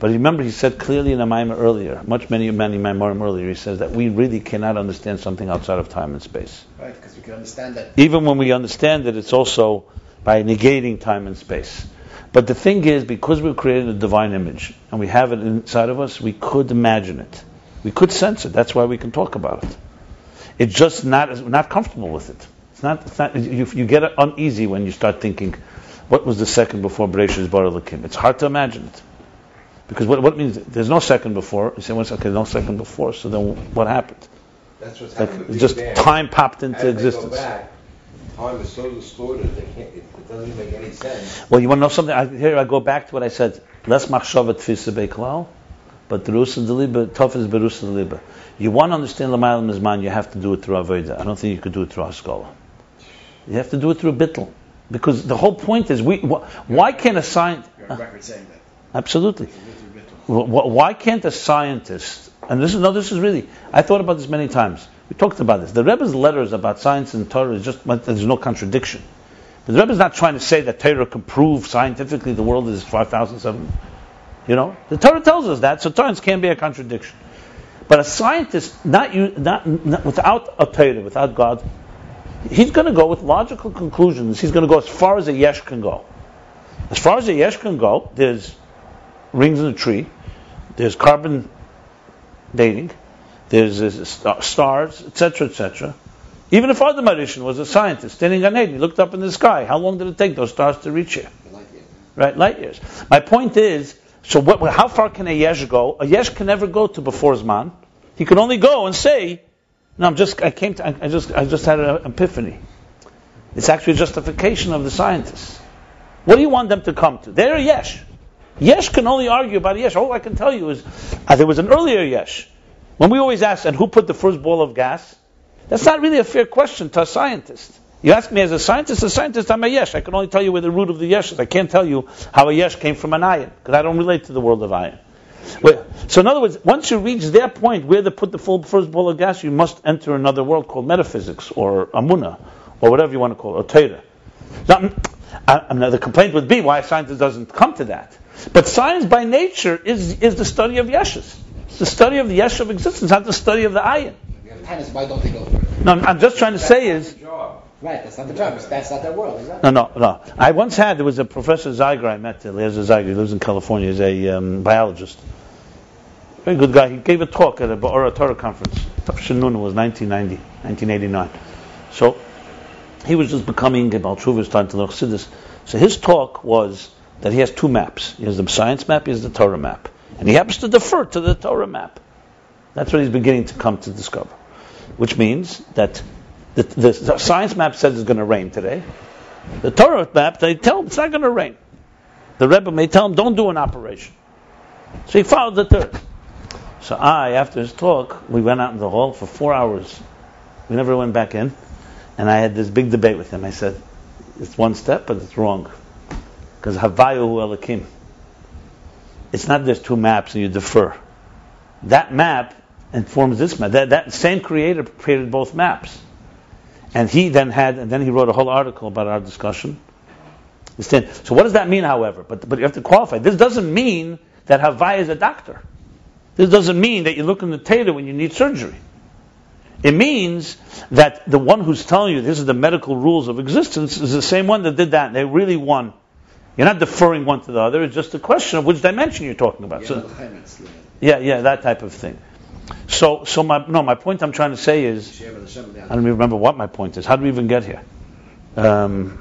But remember, he said clearly in a Maimah earlier, much many many Maimarim earlier, he says that we really cannot understand something outside of time and space. Right, because we can understand that. Even when we understand it, it's also by negating time and space. But the thing is, because we've created a divine image and we have it inside of us, we could imagine it. We could sense it. That's why we can talk about it. It's just not we're not comfortable with it. It's not. It's not. You, you get uneasy when you start thinking, what was the second before Bereshit Bar It's hard to imagine it. Because what, what means there's no second before? You say, well, okay, no second before. So then what happened? That's what's Like happening with just Big Bang. time popped As into they existence. Go back, time is so distorted, they can't, it, it doesn't make any sense. Well, you want to know something? I, here I go back to what I said. Less machshava tfisa beklal, but terusa deliba, tough is berusa deliba. You want to understand Lamayel Mizman, you have to do it through Avodah. I don't think you could do it through Haskalah. You have to do it through Bittel. Because the whole point is, we, wh- why can't a scientist, You're on record saying that. Absolutely, why can't a scientist, and this is, no, this is really, I thought about this many times. We talked about this. The Rebbe's letters about science and Torah is just, there's no contradiction. But the Rebbe's not trying to say that Torah can prove scientifically the world is 5,007. You know, the Torah tells us that, so science can't be a contradiction. But a scientist, not you, not, not without a Torah, without God, he's going to go with logical conclusions. He's going to go as far as a yesh can go. As far as a yesh can go, there's rings in the tree, there's carbon dating, there's stars, etc., etc. Even if Adam Arishan was a scientist standing on Eden, he looked up in the sky. How long did it take those stars to reach here? Like. Right, light years. My point is, so what, how far can a yesh go? A yesh can never go to before Zman. He can only go and say, "No, I'm just, I came to, I I just, I just had an epiphany." It's actually a justification of the scientists. What do you want them to come to? They're a yesh. Yesh can only argue about yesh. All I can tell you is, uh, there was an earlier yesh. When we always ask, and who put the first ball of gas? That's not really a fair question to a scientist. You ask me as a scientist, a scientist, I'm a yesh. I can only tell you where the root of the yesh is. I can't tell you how a yesh came from an ayin, because I don't relate to the world of ayin. So in other words, once you reach their point where they put the full first ball of gas, you must enter another world called metaphysics or amuna or whatever you want to call it, or Torah. Now, mean, the complaint would be why a scientist doesn't come to that. But science by nature is, is the study of yeshus. It's the study of the yesh of existence, not the study of the ayin. We have tennis, why don't they go further? No, I'm just trying to say is, Right, that's not the job. That's not their world, exactly. No, no, no. I once had, there was a Professor Zeiger I met, Eliezer Zeiger, he lives in California, he's a um, biologist. Very good guy. He gave a talk at a B'Or Ha'Torah conference. Shinun was 1990, 1989. So, he was just becoming about Tshuva, starting to learn Chassidus. So his talk was that he has two maps. He has the science map, he has the Torah map. And he happens to defer to the Torah map. That's what he's beginning to come to discover. Which means that the, the, the science map says it's going to rain today. The Torah map, they tell him it's not going to rain. The Rebbe may tell him, don't do an operation. So he followed the third. So I, after his talk, we went out in the hall for four hours. We never went back in. And I had this big debate with him. I said, it's one step, but it's wrong. Because Havayu Elakim. It's not there's two maps and you defer. That map informs this map. That, that same creator created both maps. And he then had, and then he wrote a whole article about our discussion. So what does that mean, however? But, but you have to qualify. This doesn't mean that Havai is a doctor. This doesn't mean that you look in the tater when you need surgery. It means that the one who's telling you this is the medical rules of existence is the same one that did that. They really won. You're not deferring one to the other. It's just a question of which dimension you're talking about. So, yeah, yeah, that type of thing. So, so my no, my point I'm trying to say is, I don't even remember what my point is. How do we even get here? Um,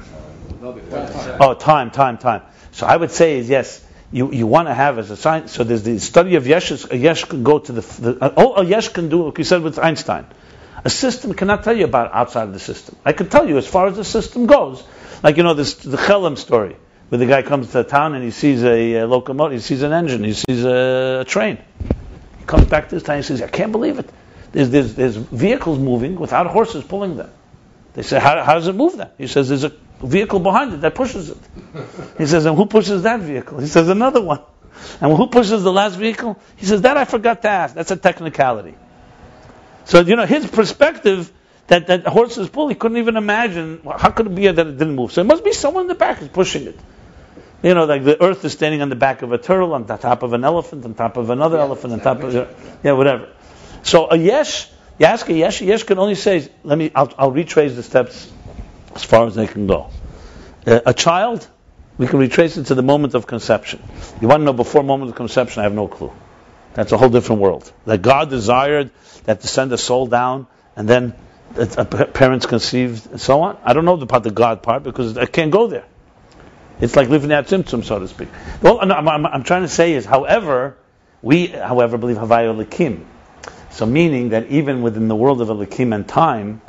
oh, time, time, time. So I would say is yes, you, you want to have as a science. So there's the study of yesh. A yesh can go to the, the oh, a yesh can do like you said with Einstein. A system cannot tell you about outside of the system. I can tell you as far as the system goes. Like you know this the Chelm story where the guy comes to town and he sees a, a locomotive, he sees an engine, he sees a, a, train. He comes back to his town and he says, I can't believe it. There's, there's, there's vehicles moving without horses pulling them. They say, how, how does it move then? He says, there's a vehicle behind it that pushes it. He says, and who pushes that vehicle? He says, another one. And who pushes the last vehicle? He says, that I forgot to ask. That's a technicality. So, you know, his perspective that, that horses pull, he couldn't even imagine, how could it be that it didn't move? So it must be someone in the back is pushing it. You know, like the earth is standing on the back of a turtle, on the top of an elephant, on top of another yeah, elephant, on top of yeah, whatever. So a yesh, you ask a yesh, a yesh can only say, let me, I'll, I'll retrace the steps as far as they can go. Uh, a child, we can retrace it to the moment of conception. You want to know before moment of conception? I have no clue. That's a whole different world. That God desired that to send a soul down, and then parents conceived, and so on. I don't know about the God part because I can't go there. It's like living at Tzimtzum, so to speak. Well, I'm, I'm, I'm, trying to say is, however, we, however, believe Havaya Elikim. So meaning that even within the world of Elikim and time,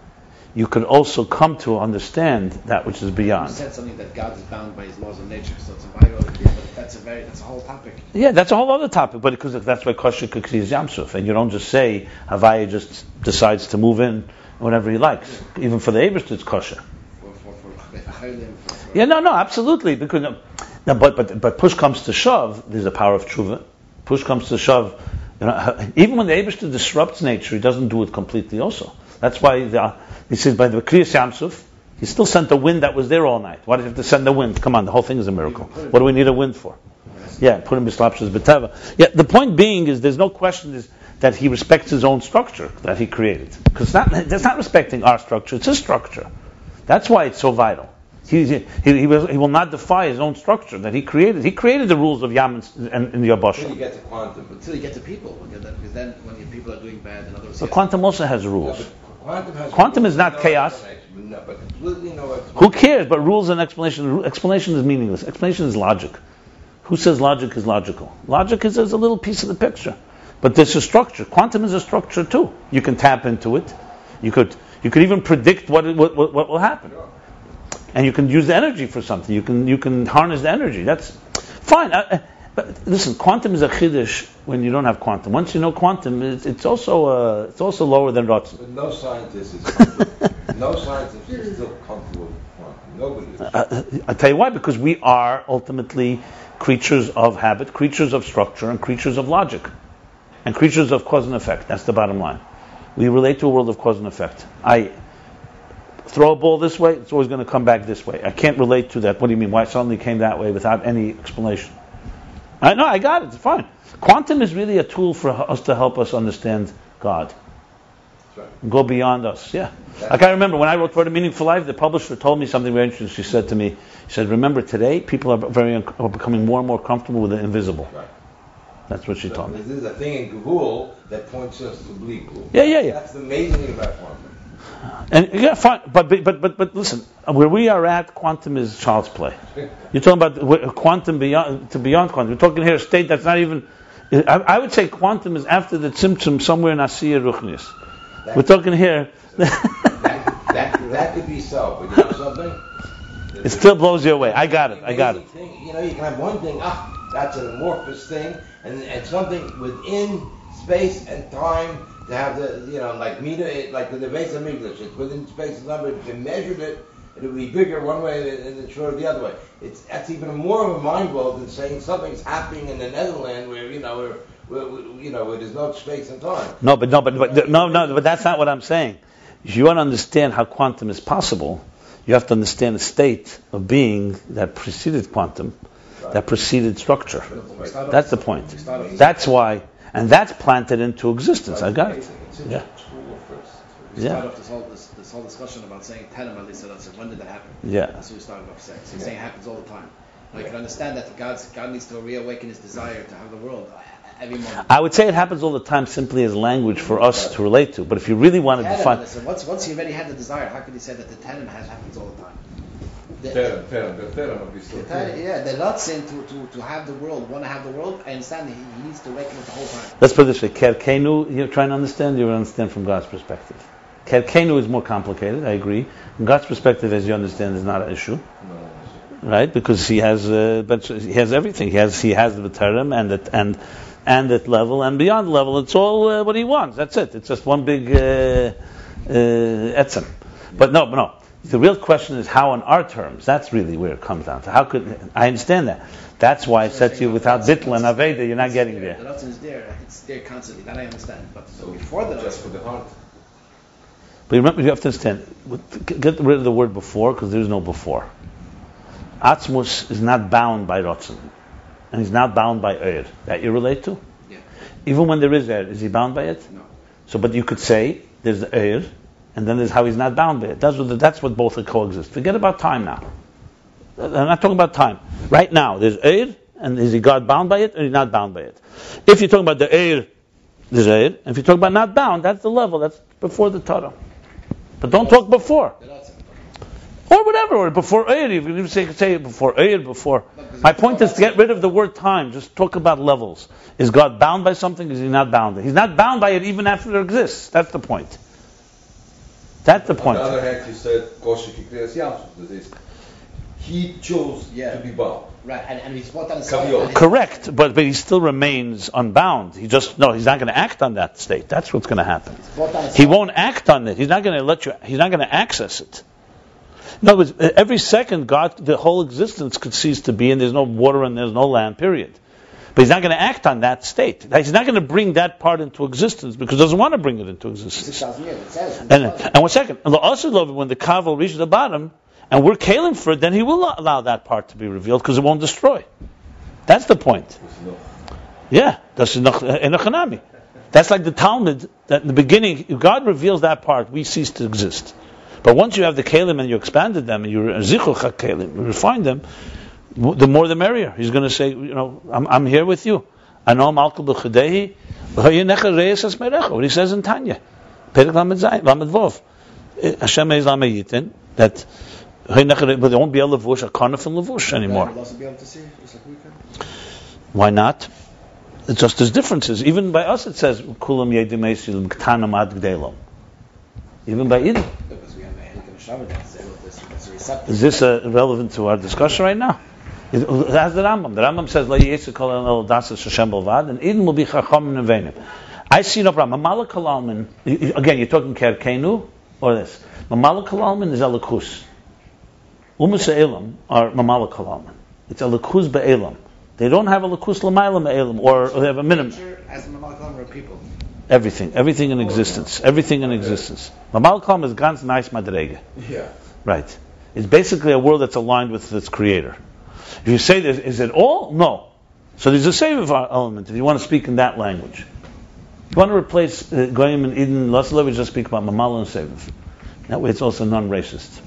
you could also come to understand that which is beyond. You said something that God is bound by His laws of nature, so it's a but that's a very that's a whole topic. Yeah, that's a whole other topic, but because that's why Kosher Kukri is Yamsuf, and you don't just say Havaya just decides to move in whenever he likes. Even for the Abish, it's Kosher. Yeah, no, no, absolutely. Because no, but but but push comes to shove, there's a power of tshuva. Push comes to shove. You know, even when the Abishter disrupts nature, he doesn't do it completely. Also, that's why the, he says by the Kriyas Yamsuf, he still sent the wind that was there all night. Why did he have to send the wind? Come on, the whole thing is a miracle. What do we need a wind for? Yeah, put him bislapshas beteva. Yeah, the point being is there's no question is that he respects his own structure that he created. Because that's not respecting our structure, it's his structure. That's why it's so vital. He, he, he, will, he will not defy his own structure that he created. He created the rules of Yam and, and, Yabasha. Until you get to quantum. Until you get to people. Because then when people are doing bad and others... But quantum also has rules. Yeah, quantum, has quantum is not chaos. No, Who cares? But rules and explanation. Explanation is meaningless. Explanation is logic. Who says logic is logical? Logic is, is a little piece of the picture. But there's a structure. Quantum is a structure too. You can tap into it. You could you could even predict what, what, what, what will happen. And you can use the energy for something. You can, you can harness the energy. That's fine. Uh, uh but listen, quantum is a chiddush when you don't have quantum. Once you know quantum, it's, it's also uh, it's also lower than Ratzon. But no scientist is no scientist is still comfortable with quantum. Nobody is. Uh, uh, I'll tell you why. Because we are ultimately creatures of habit, creatures of structure, and creatures of logic, and creatures of cause and effect. That's the bottom line. We relate to a world of cause and effect. I throw a ball this way, it's always going to come back this way. I can't relate to that. What do you mean? Why it suddenly came that way without any explanation? I know, I got it. It's fine. Quantum is really a tool for us to help us understand God. Right. Go beyond us. Yeah. That's like I remember when I wrote Toward a Meaningful Life, the publisher told me something very interesting. She said to me, she said, remember today, people are very are becoming more and more comfortable with the invisible. Right. That's what she so taught me. There's a thing in Gavul that points us to Bleak Yeah, yeah, yeah. That's the amazing thing about quantum. And yeah, fine, but but but but listen, where we are at, quantum is child's play. You're talking about quantum beyond to beyond quantum. You're talking here a state that's not even. I, I wod say quantum is after the tzimtzum somewhere in Asiya Ruchnius. We're talking here. that, that, that could be so, but you know something? It still blows you away. I got it. I got it. Thing, you know, you can have one thing. Ah, that's an amorphous thing, and, and something within space and time to have the, you know, like meter, like the Beis HaMikdash, it's within space and time, if you measured it, it would be bigger one way and then shorter the other way. It's that's even more of a mind blow than saying something's happening in the Netherlands where you know where, where, where you know where there's no space and time. No, but no, but, but no, no, but that's not what I'm saying. If you want to understand how quantum is possible, you have to understand the state of being that preceded quantum, that preceded structure. We start off- That's the point. we start off- That's why, and that's planted into existence. I got it. It's Yeah. We Yeah. start off this whole this, this whole discussion about saying Tenem at least that's when did that happen? Yeah. That's what we started off saying. So you're saying it happens all the time. Now you can understand that God's God needs to reawaken his desire to have the world every moment. I would say it happens all the time simply as language for us to relate to. But if you really want to Tenem, define, once once he already had the desire, how could he say that the Tenem has happens all the time? The, Terem, terem, the terem of this the, yeah, the Ratzin to, to, to have the world, want to have the world, I understand he, he needs to it the whole time. let's put it this way: Kerkenu, you're trying to understand. You understand from God's perspective. Kerkenu is more complicated. I agree. From God's perspective, as you understand, is not an issue. right? Because he has, uh, but he has everything. He has, he has the term and that and and that level and beyond level. It's all uh, what he wants. That's it. It's just one big uh, uh, etzem. But no, no. The real question is how on our terms. That's really where it comes down to. How could I understand that? That's why I said to you, without bitl and aveda, you're not getting The there. Ratzin is there, it's there constantly, that I understand. But So before the just for the heart. But remember, you have to understand. Get rid of the word before because there is no before. Atzmus is not bound by Rotzen, and he's not bound by Eir. That you relate to? Yeah. Even when there is Eir, is he bound by it? No. So, but you could say there's the Eir, and then there's how he's not bound by it. That's what, that's what both coexist. Forget about time now. I'm not talking about time. Right now, there's Eir, and is he God bound by it, or he's not bound by it? If you're talking about the Eir, there's Eir. If you're talking about not bound, that's the level. That's before the Torah. But don't talk before. Or whatever, or before you can even say, say before Eir, before. My point is to get rid of the word time. Just talk about levels. Is God bound by something? Is he not bound? He's not bound by it even after it exists. That's the point. That's the point. On the other hand, you said Koshik Kriyas Yam Suf. That is, he chose Yeah. to be bound. Right, and, and he's brought that Kaviyot. aside. Correct, but, but he still remains unbound. He just, no, he's not going to act on that state. That's what's going to happen. He won't act on it. He's not going to let you, he's not going to access it. In other words, every second, God, the whole existence could cease to be, and there's no water and there's no land, period. But he's not going to act on that state. He's not going to bring that part into existence because he doesn't want to bring it into existence. 6,000 years, it says. And, and one second, and also love when the kaval reaches the bottom, and we're kalim for it, then he will allow that part to be revealed because it won't destroy. That's the point. Yeah, that's enoch enochanami. That's like the Talmud that in the beginning, if God reveals that part, we cease to exist. But once you have the kalim and you expanded them and you zichuch kalim, you refine them, the more the merrier. He's going to say, you know, I'm, I'm here with you. Anom alkal b'chadehi, v'hayenecha reyes asmerecha. What he says in Tanya, Perek Lamed Zayin, Lamed Vov. Eh, Hashem is Lameyitin, that hayenecha re- but they won't be to levush a karnaf and levush anymore. We'll also be able to see, just like we can. Why not? It's just there's differences. Even by us it says kulam yedimesil ktanam ad gdelom. Even by Eden. Because we have a Helik and a Shabbat that's able to, that's a receptor. Is this uh, relevant to our discussion right now? That's the Rambam. The Rambam says, "La yisrael kol el dasas Hashem balvad," and Eden will be chacham and venim. I see no problem. Mamala kalalman. Again, you're talking kerkenu or this. Mamala kalalman is elikus. Umas elam are mamala kalalman. It's elikus be'elam. They don't have elikus lamayla be'elam, or they have a minimum. As the Mamal Kalam are people. Everything, everything in oh, existence, everything in oh, existence. Mamal kalam is ganz nice madrege. Yeah. Right. It's basically a world that's aligned with its creator. If you say this, is it all? No. So there's a save element if you want to speak in that language. You want to replace uh, Goyim and Eden, let's let just speak about Mamal and Seviv. That way it's also non-racist.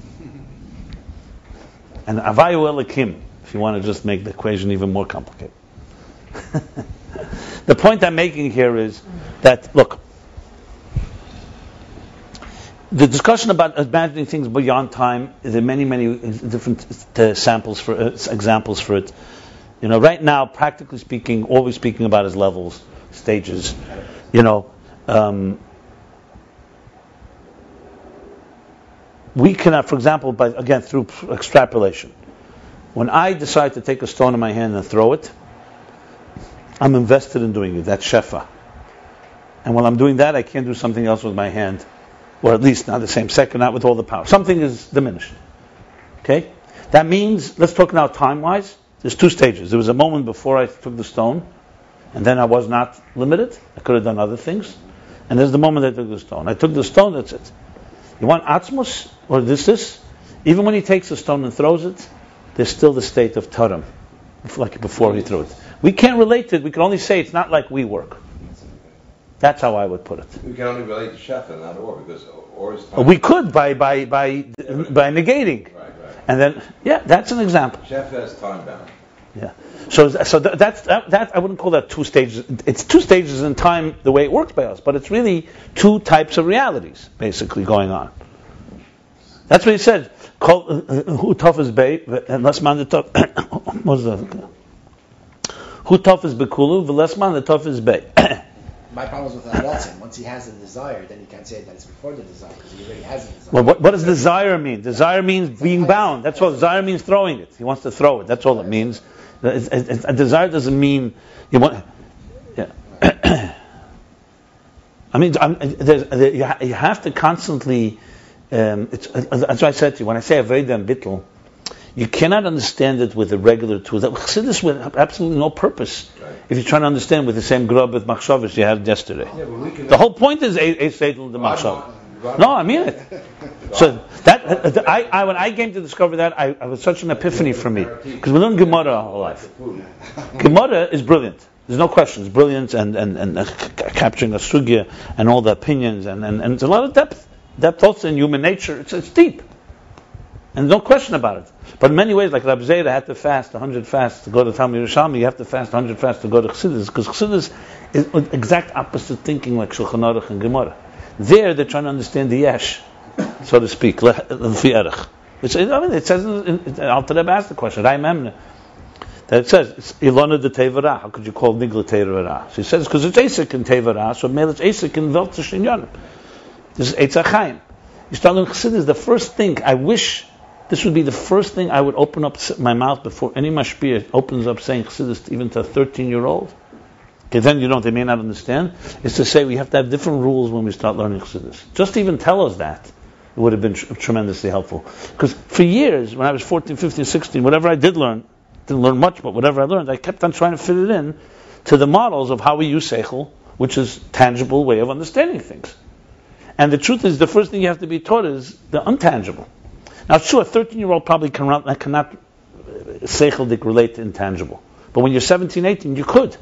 And Avayu Elikim, if you want to just make the equation even more complicated. the point I'm making here is that, look, the discussion about imagining things beyond time, there are many, many different uh, samples for uh, examples for it. You know, right now, practically speaking, all we're speaking about is levels, stages. You know, um, we cannot, for example, by again through extrapolation. When I decide to take a stone in my hand and throw it, I'm invested in doing it. That's shefa. And while I'm doing that, I can't do something else with my hand, or at least not the same second, not with all the power. Something is diminished. Okay? That means, let's talk now time wise. There's two stages. There was a moment before I took the stone, and then I was not limited. I could have done other things. And there's the moment I took the stone. I took the stone, that's it. You want atzmus, or this, this? Even when he takes the stone and throws it, there's still the state of taram, like before he threw it. We can't relate to it. We can only say it's not like we work. That's how I would put it. We can only relate to Shefa, not Or, because Or is We could by by by by negating. Right, right. And then, yeah, that's an example. Shefa is time bound. Yeah. So, so that, that's that, that. I wouldn't call that two stages. It's two stages in time the way it works by us, but it's really two types of realities basically going on. That's what he said. Who uh, uh, tough is bay? Unless man the tough. What's that? Who tough is bekulu? Less man the tough is bay. My problem is with Arotzim. Once he has a desire, then he can't say that it's before the desire because he already has a desire. Well, what, what does desire mean? Desire means being bound. That's what Desire means throwing it. He wants to throw it. That's all it means. It's, it's, a desire doesn't mean you want. Yeah. I mean, there, you have to constantly. Um, that's why I said to you when I say avodah bittul, you cannot understand it with a regular tool. this with absolutely no purpose. Right. If you're trying to understand with the same grub with machshavas you had yesterday. Yeah, the whole point is a seidel the machshav. No, I mean it. So that I, I, when I came to discover that, I, I was such an epiphany for me because we learn Gemara our whole life. Gemara is brilliant. There's no question. It's brilliant and, and, and uh, capturing a sugya and all the opinions and, and, and it's a lot of depth. Depth also in human nature. It's, it's deep. And no question about it. But in many ways, like Rab Zera had to fast 100 fasts to go to Talmud Yerushalmi, you have to fast 100 fasts to go to Chassidus, because Chassidus is exact opposite thinking like Shulchan Aruch and Gemara. There, they're trying to understand the Yesh, so to speak. Which, I mean, it says, in, in, Alter Rebbe asked the question, Raya Mehemna, that it says, Ilona de Tevara, how could you call Nigla Tevara? So he says, because it's Asik in Tevara, so maybe it's Asik in Veltish in This is Eitz HaChaim. You start learning Chassidus, the first thing I wish this would be the first thing I would open up my mouth before any mashpia opens up saying chassidus even to a 13 year old. Okay, then you know they may not understand. Is to say we have to have different rules when we start learning chassidus. Just even tell us that. It would have been tr- tremendously helpful. Because for years, when I was 14, 15, 16, whatever I did learn, didn't learn much, but whatever I learned, I kept on trying to fit it in to the models of how we use seichel, which is tangible way of understanding things. And the truth is, the first thing you have to be taught is the untangible. Now, sure, a 13 year old probably cannot, cannot seichel relate to intangible. But when you're 17, 18, you could.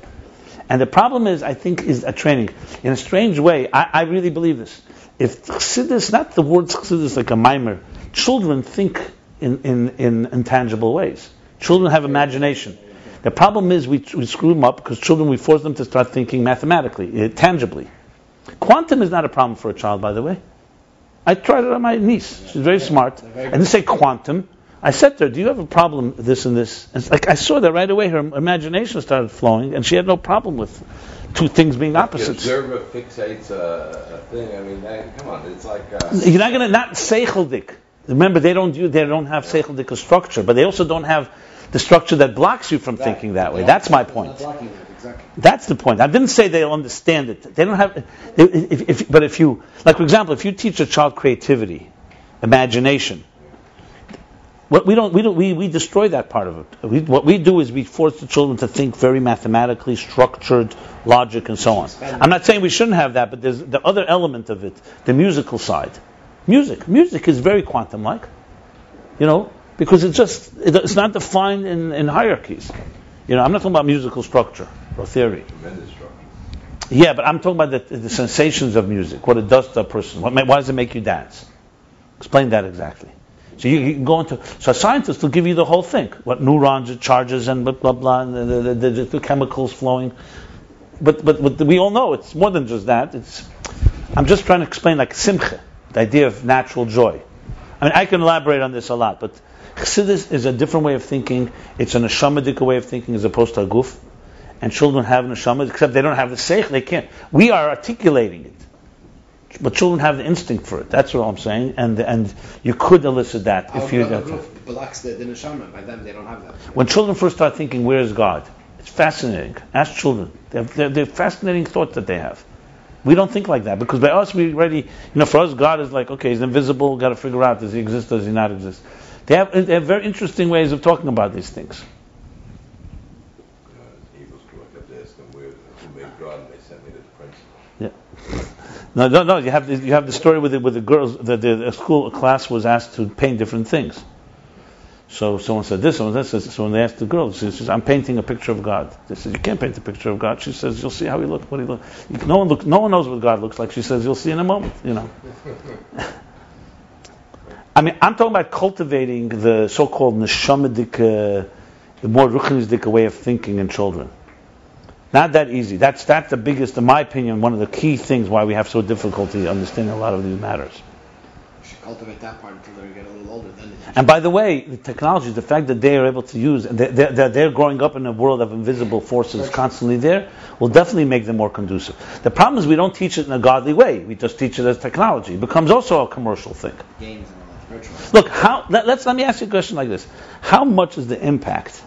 And the problem is, I think, is a training. In a strange way, I, I really believe this. If chassidus, not the word chassidus like a mimer, children think in, in, in intangible ways. Children have imagination. The problem is we, we screw them up because children, we force them to start thinking mathematically, uh, tangibly. Quantum is not a problem for a child, by the way. I tried it on my niece. She's very smart. I didn't say quantum. I said to her, "Do you have a problem with this and this?" And like I saw that right away. Her imagination started flowing, and she had no problem with two things being opposites. The observer fixates a, a thing. I mean, come on, it's like uh, you're not going to not seicheldik. Remember, they don't do, they don't have seicheldik structure, but they also don't have the structure that blocks you from thinking that way. That's my point. Exactly. That's the point. I didn't say they'll understand it. They don't have. If, if, but if you, like for example, if you teach a child creativity, imagination, what we don't, we don't, we, we destroy that part of it. We, what we do is we force the children to think very mathematically, structured, logic, and so on. I'm not saying we shouldn't have that, but there's the other element of it, the musical side. Music, music is very quantum-like, you know, because it's just it's not defined in, in hierarchies. You know, I'm not talking about musical structure or theory. Yeah, but I'm talking about the, the, sensations of music, what it does to a person. What, why does it make you dance? Explain that exactly. So you, you, can go into so a scientist will give you the whole thing, what neurons it charges and blah blah blah, and the, the, the, the chemicals flowing. But, but but we all know it's more than just that. It's I'm just trying to explain like simcha, the idea of natural joy. I mean I can elaborate on this a lot, but Chassidus is a different way of thinking. It's an neshamadik way of thinking as opposed to a guf. And children have neshama, except they don't have the seich. They can't. We are articulating it, but children have the instinct for it. That's what I'm saying. And and you could elicit that Our if you. Guf blocks the, the neshama. By them, they don't have that. When children first start thinking, "Where is God?" It's fascinating. Ask children. They're, they're, they're fascinating thoughts that they have. We don't think like that because by us we already, you know, for us God is like, okay, he's invisible. Got to figure out does he exist, does he not exist. They have, they have very interesting ways of talking about these things. Uh, Eagles go them where, who made and they sent me to the principal. No, no, no. You have the, you have the story with the, with the girls. The, the, school class was asked to paint different things. So someone said this, someone said this. So when they asked the girl, she says, "I'm painting a picture of God." They said, "You can't paint a picture of God." She says, "You'll see how he looks. What he look. No one look, No one knows what God looks like." She says, "You'll see in a moment." You know. I mean, I'm talking about cultivating the so-called neshamadik, uh, the more ruchnisdik way of thinking in children. Not that easy. That's that's the biggest, in my opinion, one of the key things why we have so difficulty understanding a lot of these matters. You should cultivate that part until they get a little older. Then And by the way, the technology, the fact that they are able to use, that they're, they're, they're growing up in a world of invisible forces constantly there, will definitely make them more conducive. The problem is we don't teach it in a godly way. We just teach it as technology. It becomes also a commercial thing. games and all that virtual. Look, how, let, let's, let me ask you a question like this. How much is the impact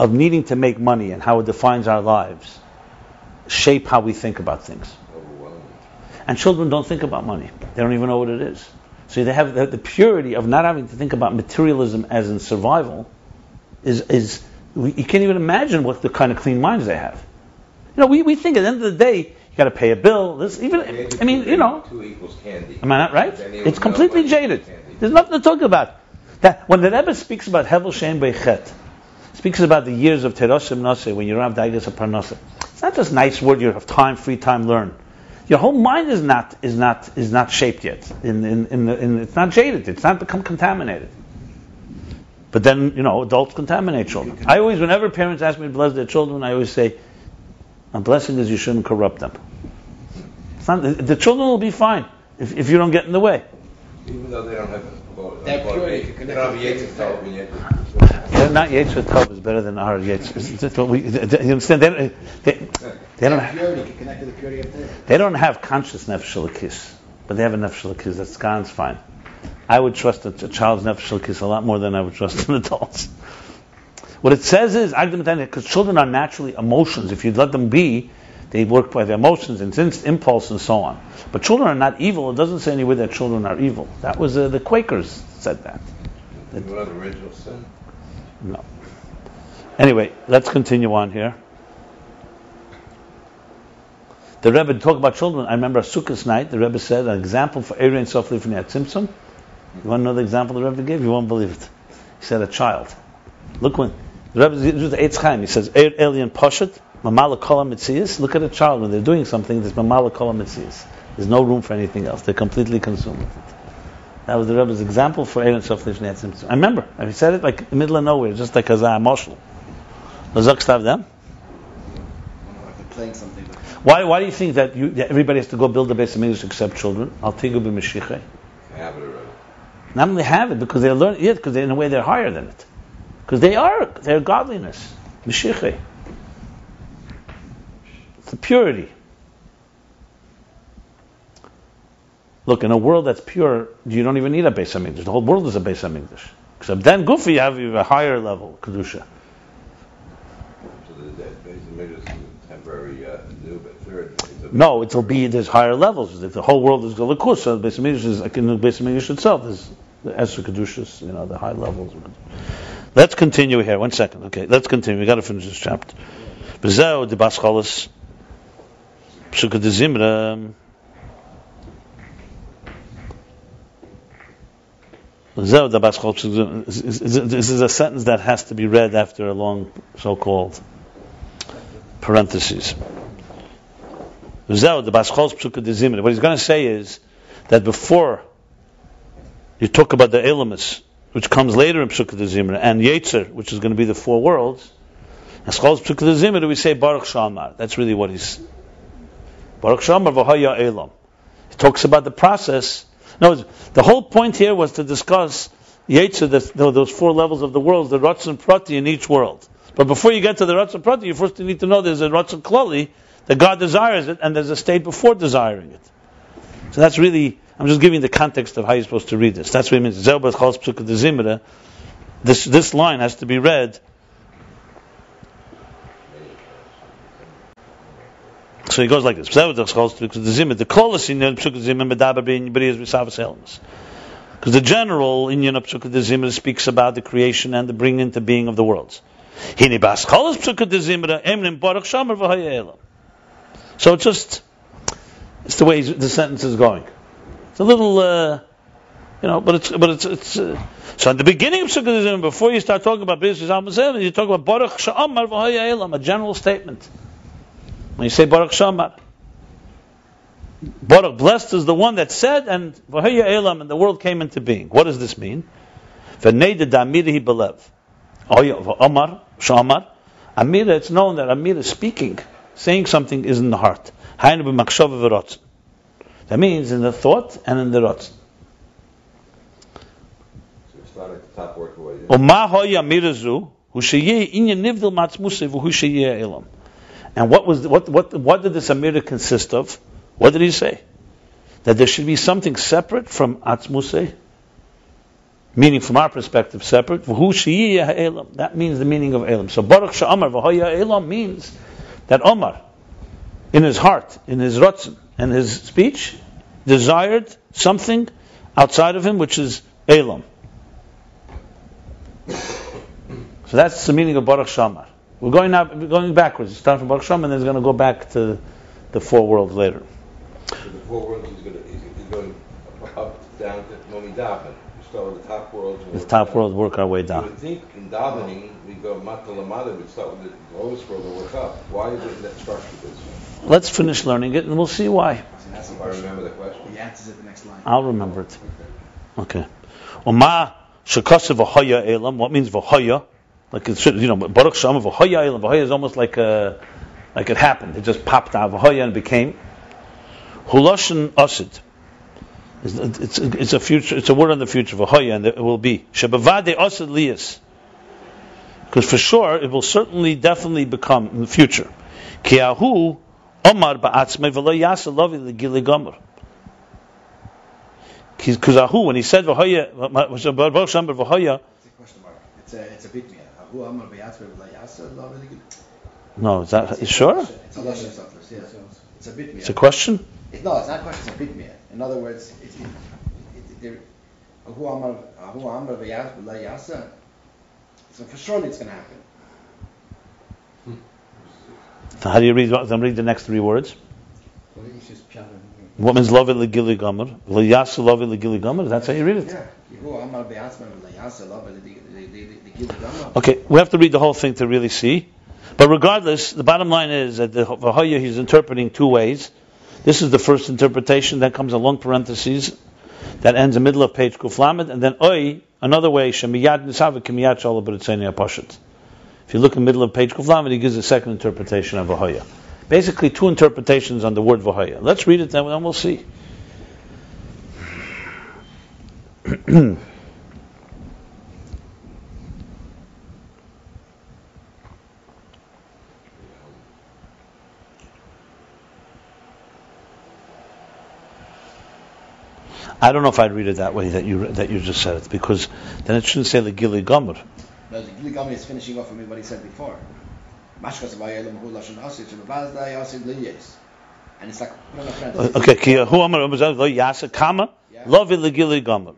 of needing to make money and how it defines our lives shape how we think about things? And children don't think about money. They don't even know what it is. So they have the, the purity of not having to think about materialism as in survival is, is we, you can't even imagine what the kind of clean minds they have. You know, we, we think at the end of the day, you got to pay a bill. This even, I mean, you know, Two equals candy. am I not right? It's completely jaded. There's nothing to talk about. That when the Rebbe speaks about Hevel Shem Beichet, speaks about the years of Teroshim Nase when you don't have Daigas of Parnasa. It's not just nice word. You have time, free time, learn. Your whole mind is not is not is not shaped yet. In, in, in, the, in it's not jaded. It's not become contaminated. But then you know adults contaminate children. I always, whenever parents ask me to bless their children, I always say, "A blessing is you shouldn't corrupt them." Not, the, the children will be fine if, if you don't get in the way. Even though they don't have a quote, They're unquote, pure, they you can connect don't have with Yates kids. Tov, yet They're not Yetzirah Tov is better than our Yetzirah. That's what we. You understand? They, don't- they, they don't. Have, purity can connect to the purity of this. They don't have conscious nefesh kiss, but they have a nefesh kiss. That's God's fine. I would trust a, a child's nefesh kiss a lot more than I would trust an adult's. What it says is, because children are naturally emotions. If you let them be, they work by their emotions and impulse and so on. But children are not evil. It doesn't say anywhere that children are evil. That was uh, the Quakers said that. what are the original sin? No. Anyway, let's continue on here. The Rebbe talked about children. I remember a Sukkot night. The Rebbe said an example for Erein Sof Lifnei Tzimtzum. You want to know the example the Rebbe gave? You won't believe it. He said a child. Look when the Rebbe the Eitz Chaim. He says "Er Alien Poshet Mamala Look at a child when they're doing something. There's Mamala There's no room for anything else. They're completely consumed with it. That was the Rebbe's example for Sof Lifnei Tzimtzum. I remember. He said it like in the middle of nowhere, just like a. The Zok Stav them. Like they're playing something. But Why, why do you think that, you, that everybody has to go build a Beis HaMikdash except children? Al tigu b'meshiche. I have it already. Not only have it because they learn it, because in a way they're higher than it. Because they are, they're godliness. Meshiche. The purity. Look, in a world that's pure, you don't even need a of English. The whole world is a of English. Except then, Gufi, you have a higher level, Kedusha. So the, the base of Midrash is a temporary uh, new, but third. is a- No, it'll be there's higher levels. If the whole world is Galakus, so the Beis is like in the Beis Hamikdash itself is the Esher Kedushas, you know, the high levels. Let's continue here. One second. Okay, let's continue. We got to finish this chapter. Bezeo de Bascholis Pesukei de Zimra. This is a sentence that has to be read after a long so-called de What he's going to say is that before you talk about the Elamus, which comes later in Pesukei de Zimra, and Yetzer, which is going to be the four worlds, Baschol's Pesukei de Zimra, we say Baruch Shamar. That's really what he's. Baruch Shamar v'haya Elam. He talks about the process. No, the whole point here was to discuss Yetzer, the, those four levels of the worlds, the Ratzon Prati in each world. But before you get to the Ratzon Prati, you first need to know there's a Ratzon Klali, that God desires it, and there's a state before desiring it. So that's really, I'm just giving the context of how you're supposed to read this. That's what it means. This this line has to be read So he goes like this. Because the klolus in psukah zimmer medaber general speaks about the creation and the bringing into being of the worlds. So it's just, it's the way the sentence is going. It's a little, uh, you know, but it's, but it's, it's, uh, so at the beginning of de before you start talking about business, you talk about baruch v'haya a general statement. When you say baruch shamar, Baruch, blessed is the one that said, and Vahaya Elam, and the world came into being. What does this mean? V'neida da'amirihi belev. Omar, Shamar. Amira, it's known that Amira is speaking, saying something is in the heart. That means in the thought and in the rot. So we start at the top word for what And what was what what what did this Amira consist of? What did he say? That there should be something separate from Atzmusei? Meaning, from our perspective, separate. That means the meaning of Elam. So, Baruch Sha'amar V'hoya Elam means that Omar, in his heart, in his rotzen, and his speech, desired something outside of him, which is Elam. So that's the meaning of Baruch Shamar. We're going now, we're going backwards. It's starting from Baruch Shamar, and then it's going to go back to the four worlds later. So the four worlds is going, to, is going up, down to when we daven. We start with the top worlds. The top world, work our way down. You down. would think in davening we go matalamada, we start with the lowest world and work up. Why is it that structure this way? Let's finish learning it, and we'll see why. So that's the I question. remember the question. He answers it the next line. I'll remember it. Okay. Oma shekasa v'hoya elam. What means v'hoya? Like it should, you know, Baruch Shem v'hoya elam. V'hoya is almost like a, like it happened. It just popped out v'hoya and became. Huloshin asid. It's, it's, it's a future. It's a word on the future of v'hoya, and it will be shebavade asid liyas. Because for sure it will certainly, definitely become in the future. Ki ahu omar ba'atzmei v'lo yasa lovi l'gili. Because ahu, when he said v'hoya, v'hoya, It's a. It's a, it's a bit mehr. Who amar beyatzve v'layasa, lo really good. no, is that, you sure? It's a lashon sotlas, yeah. It's a bit mehr. It's a question? It, no, it's not a question, it's a bit mehr. In other words, it, it, it, there, who amar, who amar beyatzve so for surely it's going to happen. So how do you read, then read the next three words? What means love it legili gomer? L'yasu love it legili gomer? That's how you read it? Yeah. Good. Okay, we have to read the whole thing to really see. But regardless, the bottom line is that the Vahoya he's interpreting two ways. This is the first interpretation. Then comes a long parentheses that ends in the middle of page Kuflamed, and then Oi, another way, Shemiyad Nisavik Kimiyad. If you look in the middle of page Kuflamed, he gives a second interpretation of Vahaya. Basically, two interpretations on the word Vahaya. Let's read it, then, then we'll see. I don't know if I'd read it that way that you that you just said it because then it shouldn't say the Gili Gomer. No, the Gili Gami is finishing off from what he said before. Mashkas v'ayelim hu lashon asid, shebavazda yasid liyes. And it's like, put on a parenthesis. Okay, ki hu amar lo yasa kama love the Gili Gomer.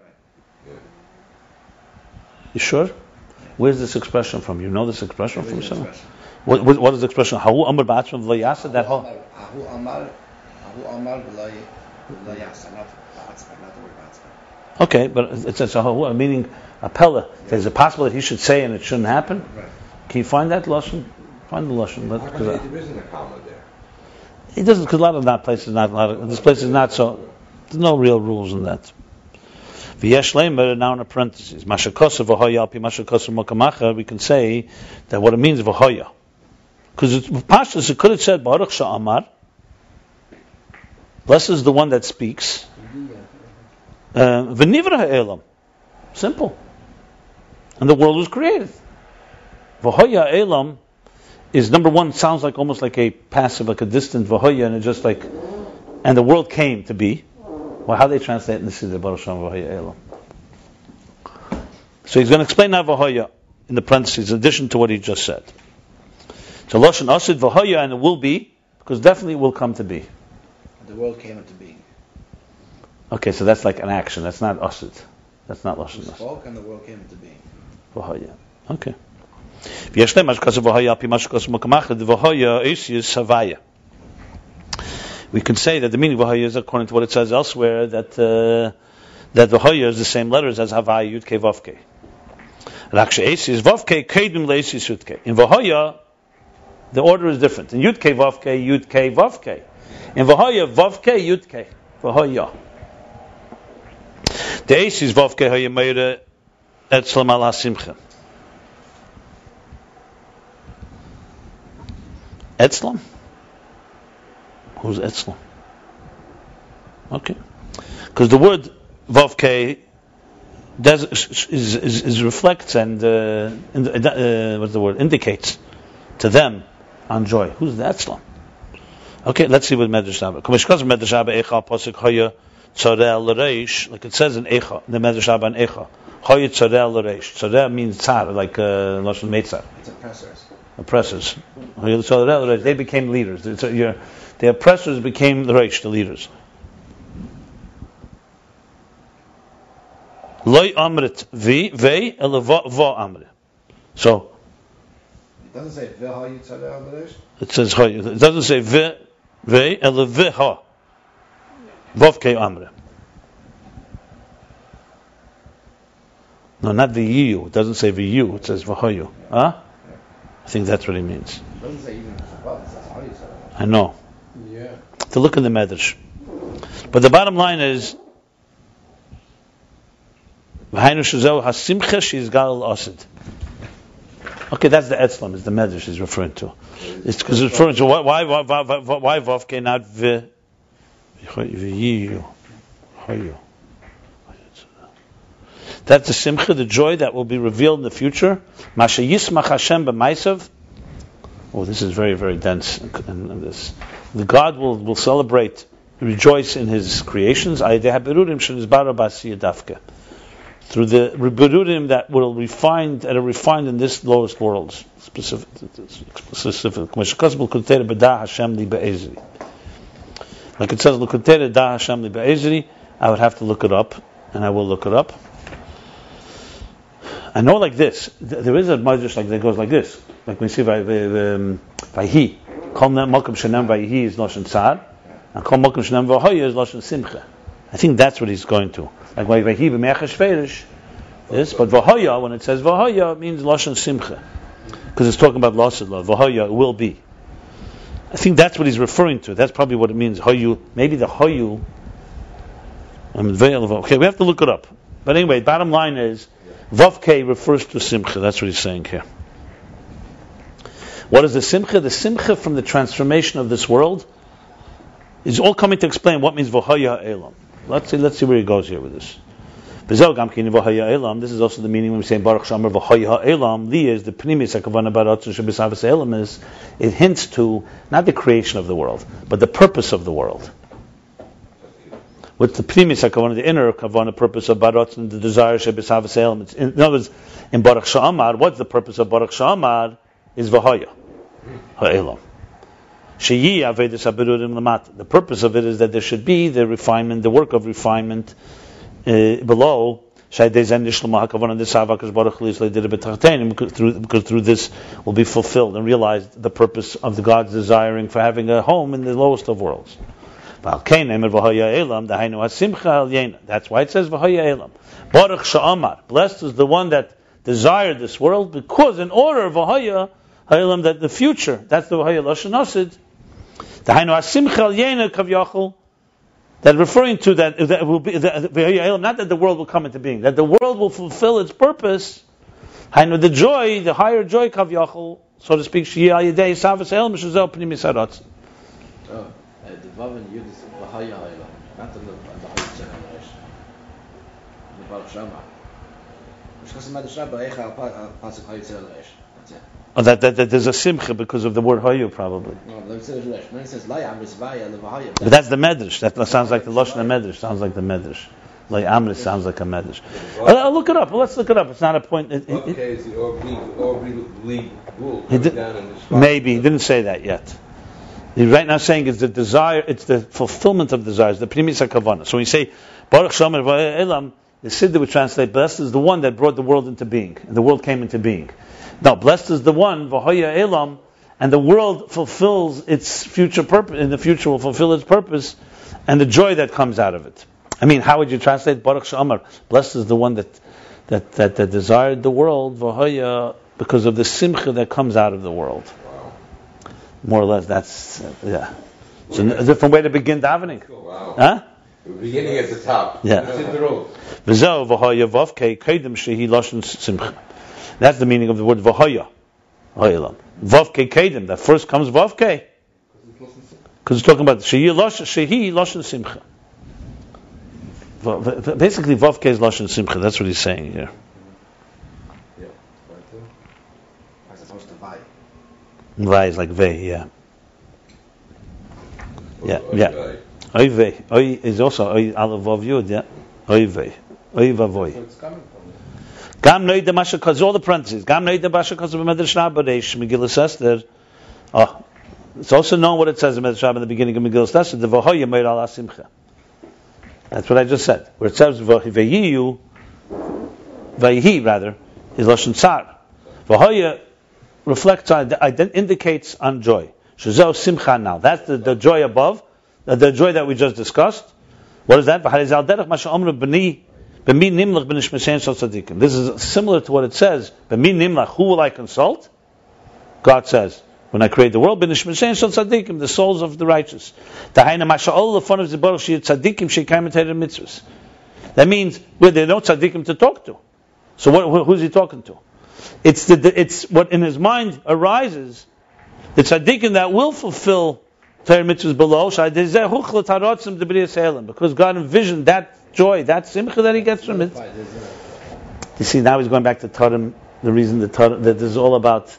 You sure? Where's this expression from? You know this expression from somewhere? What, what, what is the expression? Hahu amar ba'atzma lo yasa that whole. Ahu amar, ahu amar v'loy, v'loy not ba'atzma, not the word ba'atzma. Okay, but it's, it's a hahu, uh, meaning a pella. Is it possible that he should say and it shouldn't happen? Right. Can you find that lashon? Find the lashon. How Let- come 'cause I- there isn't a comma there? It doesn't, because a lot of that place is not, a lot of, this place is not so, there's no real rules in that. V'yesh leimer, now in a parentheses, mashakosa v'hoya alpi mashakosa mokamacha, we can say that what it means v'hoya. Because it's, Pashtus, it could have said, Baruch sha'amar, blessed is the one that speaks, uh, v'nivra ha'elam, simple. And the world was created. V'hoya elam, is number one sounds like almost like a passive, like a distant vahoya, and it's just like, and the world came to be. Well, how they translate in the Siddur Baruch Shem vahoya elam. So he's going to explain that vahoya in the parentheses, in addition to what he just said. So lashon asid vahoya, and it will be because definitely it will come to be. The world came into being. Okay, so that's like an action. That's not asid. That's not He lashon asid. spoke and the world came into being. V'hoya. Okay. ויש להם מה שכתוב v'hoya על פי מה שכתוב במקום אחר, v'hoya is havaya. we can say that the meaning of Vahaya is according to what it says elsewhere that uh, that Vahaya is the same letters as Havaya Yud Ke Vavke. actually, is Vavke Kedim Leisi Sutke. In Vahaya, the order is different. In Yud Ke Vavke, Yud Ke Vavke. In Vahaya, Vavke Yud Ke. Vahaya. The Ace is Vavke Hayameira Etzlam Al HaSimcha. Etzlam? Who's Etzlam? Okay. Because the word Vavke does, is, is, is reflects and uh, in, uh, what's the word indicates to them on joy. Who's the Etzlam? Okay, let's see what Medrash L'Reish, like it says in Echa, the Medrash Rabba in Echa. Hoya Tzorel L'Reish. Tzorel means tzar, like uh, Lashon Meitzar It's oppressors. Oppressors. So they became leaders. The oppressors became the Reish, the leaders. Loi amrit vi ve ele va amrit. So It doesn't say V'ha it says. It doesn't say ve ve ele ha. Vav ke amrit. No, not the you. It doesn't say the you. It says vahoyu. Huh? I think that's what he means. It doesn't say even Shabbat. It says Ha Yitzhak I know. Yeah. to look in the Medrash. But the bottom line is, "V'hainu shezeu hasimcha she's gal asid." Okay, that's the etzlam, is the Medrash is referring to. It's because it's referring to why why why why, why, why not v v'yiyu hayu. That's the simcha, the joy that will be revealed in the future. Masha yismach Hashem b'maisav. Oh, this is very very dense. And, this, the God will will celebrate, rejoice in His creations. Through the berurim that will refine that are refined in this lowest worlds, specific, specific. Like it says. I would have to look it up, and I will look it up. I know like this. th- There is a midrash like that goes like this. Like we see by he. Kol shenem by he is lashon tzad, and kol makom shenem v'hoya is lashon simcha. I think that's what he's going to. Like by by he b'me'achash ferish. Yes, but v'hoya when it says it means lashon simcha because it's talking about love. V'hoya will be. I think that's what he's referring to. That's probably what it means. Hoyu, maybe the um, veil of- Okay, we have to look it up. But anyway, bottom line is, Vav refers to Simcha. That's what he's saying here. What is the Simcha? The Simcha from the transformation of this world is all coming to explain what means Vahaya Elam. Let's see, let's see where he goes here with this. This is also the meaning when we say Baruch Shamar v'haya elam. Li is the pnimis hakavana baratzon shebisavas elam is it hints to not the creation of the world, but the purpose of the world. What's the pnimis hakavana, the inner kavana purpose of baratzon, the desire shebisavas elam. It's in, other words, in Baruch Shamar, what's the purpose of Baruch Shamar? Is v'haya ha'elam. The purpose of it is that there should be the refinement, the work of refinement uh, below. Through, because through this will be fulfilled and realized the purpose of the God's desiring for having a home in the lowest of worlds. That's why it says Elam. Baruch Sha'amar. Blessed is the one that desired this world because in order V'haya Elam that the future, that's the V'haya Lashon Asid. That referring to that, that will be that, not that the world will come into being, that the world will fulfill its purpose. The joy, the higher joy, kavyachol, so to speak, shiyah yedei savas the Vav and Yud is V'haya Ha'elam, not the the Ha Yitzhak al The Baruch Shama. Mishkas Medrash Rabba Eicha al Pasuk Ha Yitzhak al Oh, that, that, that there's a simcha because of the word hayu, probably. No, the Yitzhak al Then it says Laya Amris Vaya Le V'haya. But that's the medrash. That sounds like the lashon medrash. Sounds like the medrash. Like amris sounds like a medrash. I'll, I'll look it up. Let's look it up. It's not a point. It, it, it, Okay, is the or be or be lead rule He coming down in the spot. maybe he didn't say that yet. He's right now saying it's the desire, it's the fulfillment of desires, the primis hakavana. So when you say Baruch Shomer Elam, the Siddur would translate, blessed is the one that brought the world into being, and the world came into being. Now, blessed is the one, Vahaya Elam, and the world fulfills its future purpose, in the future will fulfill its purpose, and the joy that comes out of it. I mean, how would you translate Baruch Shomer? Blessed is the one that, that, that, that desired the world, Vahaya, because of the simcha that comes out of the world. More or less, that's, uh, yeah. It's a, different way to begin davening. Wow. Huh? We're beginning at the top. Yeah. It's in the road. V'zeh v'hoya v'vkei kedem shehi lashon simcha. That's the meaning of the word v'hoya. V'vkei kedem. That first comes v'vkei. Because it's talking about shehi shehi simcha. Basically, v'vkei is lashon simcha. That's what he's saying here. Yeah. Right there. As opposed to vai. Vai is like ve, yeah. Yeah, yeah. Oy ve. Oy is also oy aleph vav yud, yeah. Oy ve. Oy vavoy. Where it's coming from. Gam noid the masha kaz all the parentheses. Gam noid the masha kaz b'medrash Rabbanesh Megillah Esther. Oh, it's also known what it says in Medrash in the beginning of Megillah Esther. The v'hoya meir ala simcha. That's what I just said. Where it says v'hiveyiyu, v'yihi rather, is lashon tsar. V'hoya reflects on, indicates on joy. Shazau simcha now. That's the, the joy above, the, the joy that we just discussed. What is that? This is similar to what it says. Who will I consult? God says, when I create the world, the souls of the righteous. That means well, there are no tzaddikim to talk to. So what, who's he talking to? It's the, it's what in his mind arises. The tzaddikim that will fulfill Torah mitzvahs below, because God envisioned that joy, that simcha that he gets from it. You see, now he's going back to Tarim, the reason the Tarim, that this is all about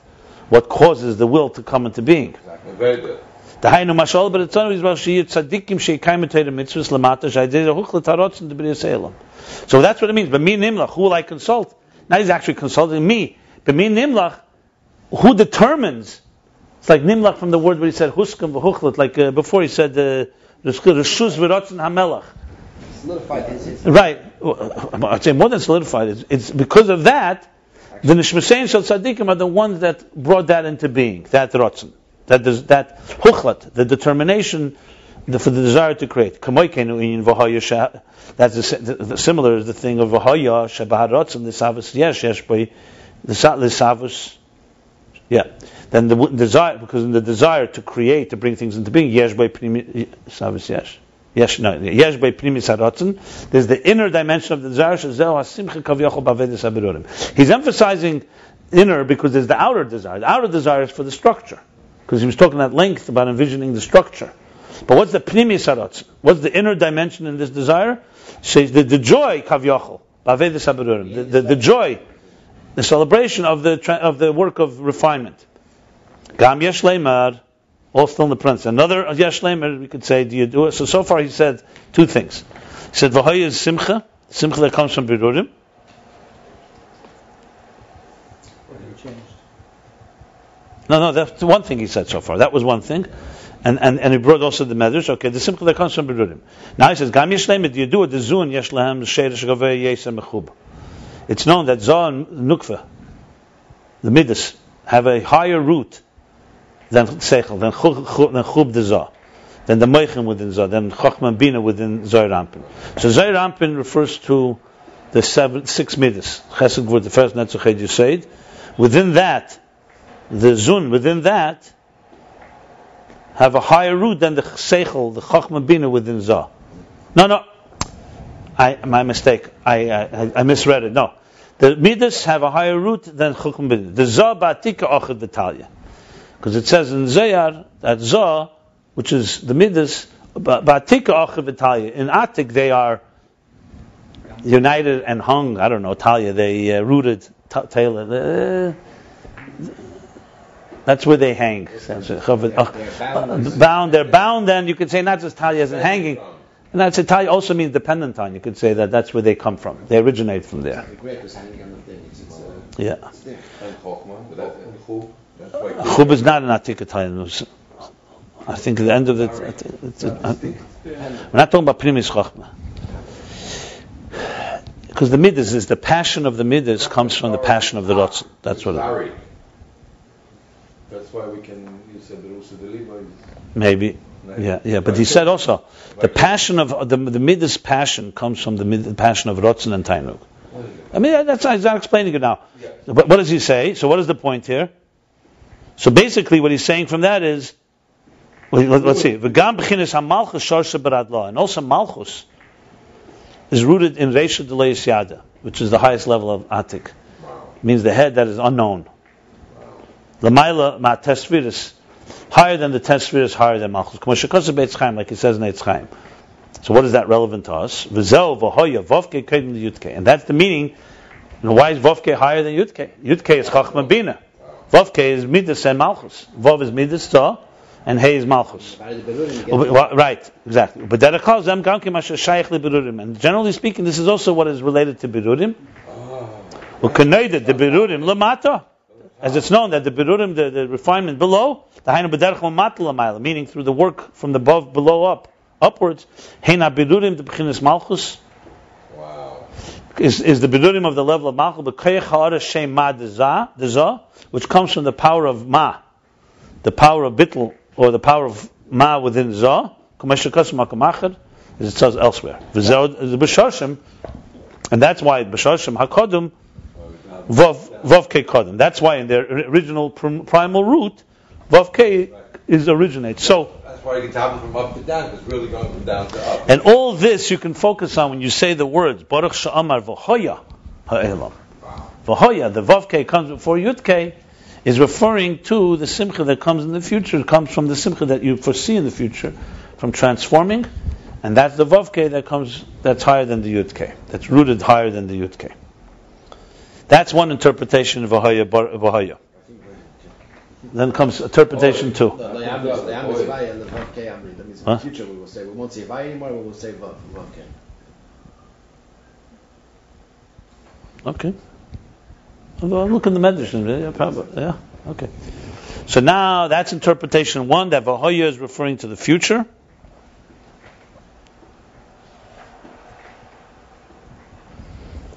what causes the will to come into being. Exactly. Very good. But So that's what it means. B'mi Nimlach, who will I consult? Now he's actually consulting me. But me Nimlach, who determines? It's like Nimlach from the word where he said Huskam v'Huchlat, like uh, before he said uh, Rishus v'Rotzen HaMelach. solidified his Right. I'd say more than solidified. It's, it's because of that, the Nishmasein Shal Tzadikim are the ones that brought that into being, that Rotzen, that, that Huchlat, the determination the, for the desire to create. That's the, the, similar is the thing of Rotzen, the Savus, yes, yes, by the Sa- the Savus, yeah. Then the desire, because in the desire to create, to bring things into being, Yesh by Savus, yes. Yesh, no, yesh by primis harotzen. There's the inner dimension of the desire. He's emphasizing inner because there's the outer desire. The outer desire is for the structure, because he was talking at length about envisioning the structure. But what's the primis harotzen? What's the inner dimension in this desire? Says the, the joy haberurim. The, the, the joy, the celebration of the of the work of refinement. Gam yesh leimar. All still in the prince. Another yesh lemer, we could say, do you do it? So so far he said two things. He said v'hoy is simcha, simcha that comes from birurim. What have you changed? No, no, that's one thing he said so far. That was one thing. And, and, and he brought also the medrash. Okay, the simple that comes from birurim. Now he says, gam yesh do you do it? The zun yesh lehem sheirish gavei yesem mechub. It's known that and nukva, the midas, have a higher root than seichel, than chub, de zah, than the meichim within zah, than chachman bina within zayir ampin. So zayir ampin refers to the seven, six midas. Chesed the first netzach you said. Within that, the zun, within that, have a higher root than the seichel, the chachman bina within zah. No, no. I, my mistake. I, I, I misread it. No. The midas have a higher root than chachman bina. The zah ba'atika ochad v'talya. Because it says in Zohar that Zah, which is the Midas, Batika Achiv Italia. In Atik they are united and hung, I don't know, Talia, they uh, rooted, ta- Taylor. Uh, that's where they hang. they're bound. they're bound, Then you could say not just Talia isn't hanging. And that's Talia also means dependent on. You could say that that's where they come from. They originate from there. the grape is hanging on the thing. It's, it's, uh, Yeah. it's there. And Chochmah, but that, and Chub. Chub is not an Atik Italia. I think at the end of it, it's- we're not talking about primis chachma. Because the midas is the passion of the midas comes from the passion of the rotzen. That's what it. That's why we can, you said the Rusa de Liba is. maybe. Yeah, yeah. But he said also the passion of the the midas passion comes from the, mid, the passion of rotzen and tainug. I mean that's I'm not explaining it now. Yeah. But what does he say? So what is the point here? So basically, what he's saying from that is, well, let, us see, v'gam b'chinas hamalchus beradla, and also malchus is rooted in reisha delayis yada, which is the highest level of atik. Means the head that is unknown. Lamaila ma tesviris, higher than the tesviris, higher than malchus. K'moshekasa beitz chaim, like he says in Eitz Chaim. So what is that relevant to us? V'zel v'hoya vovke kedem yutke, and that's the meaning. And why is vovke higher than yutke? Yutke is chachma bina. Vavke is midas and malchus. Vav is midas ta, and Hey is malchus. By the Berurim, you get but- wa- Right, exactly. But that calls them gamkim asher shaykh leberurim. And generally speaking, this is also what is related to berurim. Ah. Well, connected the berurim lamata, as it's known that the berurim, the, the refinement below, the hainu bederach lamata lamayla, meaning through the work from the above below up upwards. Heina berurim the bechinas malchus Wow. is, is the bedurim of the level of malchus, but koyach ha'ara shem ma deza, which comes from the power of ma, the power of bittel, or the power of ma within za, as it says elsewhere. V'zeh is the b'shoshim, and that's why b'shoshim hakodum, vav, vav ke kodum. That's why in their original prim- primal root, vav ke is originates. So, That's why you can tap from up to down, it's really going from down to up. and all this you can focus on when you say the words Baruch Sha'amar V'hoya Ha'elam. V'hoya, the Vav comes before Yud is referring to the Simcha that comes in the future. It comes from the Simcha that you foresee in the future, from transforming, and that's the Vav that comes, that's higher than the Yud That's rooted higher than the Yud That's one interpretation of V'hoya. Bar- V'hoya. Then comes interpretation two. The the Yam- the Yam is Vaya and the Vav K Amri. That means in Huh? the future we will say we won't say Vaya anymore. We will say Vav. Okay. Well, look in the medicine. Yeah, probably. Yeah. Okay. So now that's interpretation one that Vahoya is referring to the future.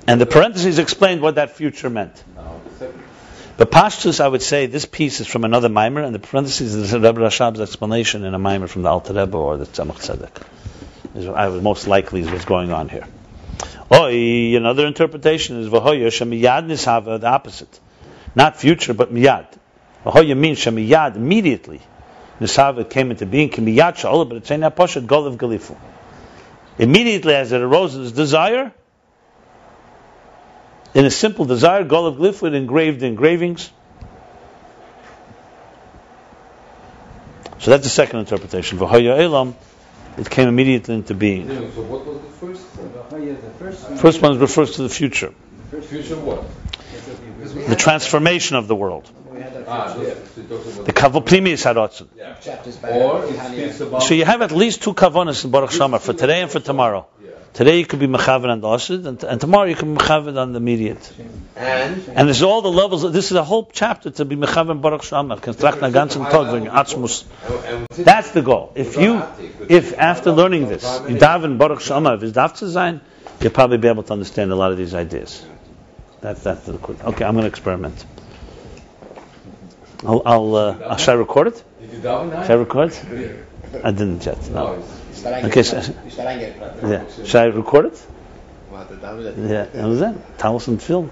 And the parentheses explained what that future meant. The. But Pashtus, I would say this piece is from another mimer, and the parentheses is Rebbe Rashab's explanation in a mimer from the Alter Rebbe or the Tzemach Tzedek. Is I would most likely is what's going on here. Oi, another interpretation is Vahoya Shemiyad Nishava, the opposite. Not future, but Miyad. Vahoya means Shemiyad, immediately. Nishava came into being, Kimiyad Sha'olah, but it's that Pashat Golav Galifu. Immediately as it arose in his desire, in a simple desire, Golav glyph with engraved engravings. So that's the second interpretation. Vahoya Elam, it came immediately into being. So what was the first? V'hoya, the first one. First one refers to the future, Future what? the transformation of the world. We had that Ah, so you're talking about The kavopnimi harotzen. yeah. Or it speaks about. So you have at least two kavanas in Baruch Shamar for today and for tomorrow. Today you could be mechavan on the asid, and, and tomorrow you can be mechavan on the immediate. And And there's all the levels. This is a whole chapter to be mechavan Baruch Shamar. Construct na ganzen Atzmus. That's the goal. If you, if after learning this, you daven Baruch Shamar, if it's daf sein, you'll probably be able to understand a lot of these ideas. That's that's the quick. Okay, I'm going to experiment. I'll, I'll uh, should I record it? Did you daven Should I record? I didn't yet. No, Okay, so, yeah. Should I record it? Yeah, understand? Talis and film.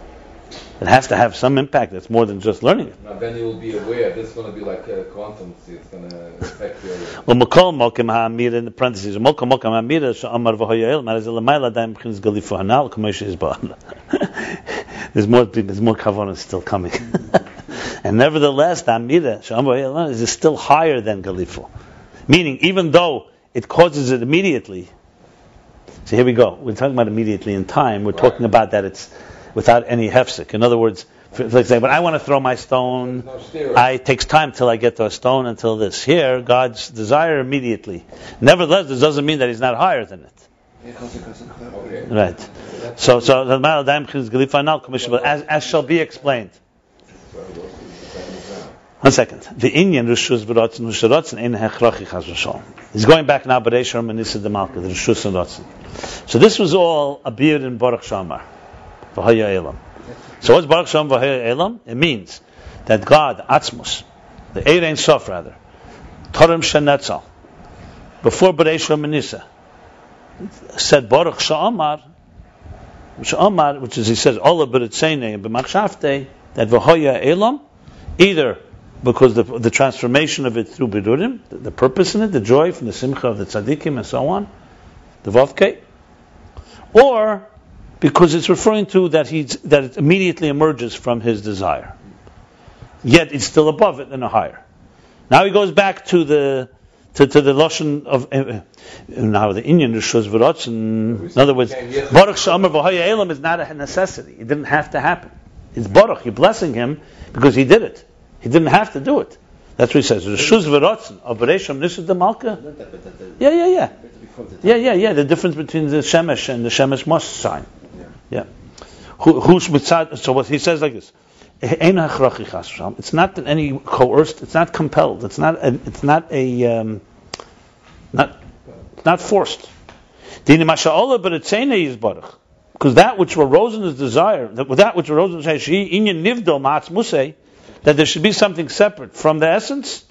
It has to have some impact. It's more than just learning it. Now then you will be aware. This is going to be like a quantum. It's going to affect you. Well, Mokol Mokim Ha'amira in the parentheses. Mokol Mokim Ha'amira Sha'amar V'Hoyel Ma'az Elamayla Daim b'chins Galifu Hanal Kamesh Is Ba'an. There's more. There's more kavanah still coming. and nevertheless, the Amira Sha'amar V'Hoyel is still higher than Galifu. Meaning, even though it causes it immediately, so here we go. We're talking about immediately in time. We're talking about that it's without any hefsek. In other words, for, for example, I want to throw my stone. No. I it takes time till I get to a stone until this. Here, God's desire immediately. Nevertheless, this doesn't mean that He's not higher than it. Right. So, so the Ma'al Daim Chizz Gelifa Nal Commission, as as shall be explained. One second. The Inyan Rishus B'Rotzen Rishus Ein Hechrachi Chaz V'Shalom. He's going back now B'Reishar Manisa Demalka, the Rishus and Rotzen. So this was all a beard in Baruch Shamar. V'Haya Elam. So what's Baruch Shamar V'Haya Elam? It means that God, Atzmus, the Ein Sof rather, Torim Shenetzal, before B'Reishar Manisa, said Baruch Shamar, Shamar, which is, he says, Ola B'Ritzene and B'Machshavte, that V'Haya Elam, either because the, the transformation of it through Bidurim, the, the, purpose in it, the joy from the Simcha of the Tzaddikim and so on, the Vavke, or because it's referring to that he's that it immediately emerges from his desire. Yet it's still above it and a higher. Now he goes back to the to, to the lashon of uh, now the inyan Rishos V'Rotzen. In other words, Baruch Shamar V'Haya Elam is not a necessity. It didn't have to happen. It's Baruch. You're blessing him because he did it. He didn't have to do it. That's what he says. Rishus v'rotzen of Beresham Nisud the Malka. Yeah, yeah, yeah. Yeah, yeah, yeah. The difference between the Shemesh and the Shemesh must sign. Yeah. Who's mitzad? So what he says like this. It's not any coerced. It's not compelled. It's not. A, it's not a. Um, not. Not forced. Because that which arose in his desire, that, that which arose in his desire, that there should be something separate from the essence,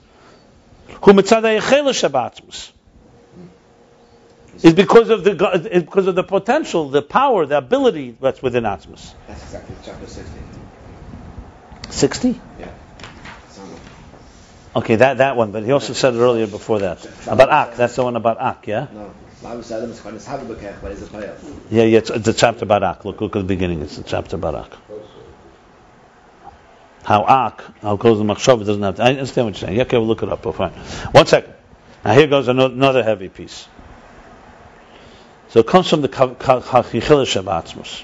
is because of the because of the potential, the power, the ability that's within Atmos. That's exactly chapter sixty. Sixty? Yeah. Okay, that, that one, but he also said it earlier before that. About Ak, that's the one about Ak, yeah? No. Yeah, yeah, it's, it's a chapter about Ak. Look, look at the beginning, it's a chapter about Ak how ak, how goes the machshav, doesn't have to. I understand what you're saying. Okay, we'll look it up. We'll. One second. Now here goes another heavy piece. So it comes from the Chachichil Shabbatzmus.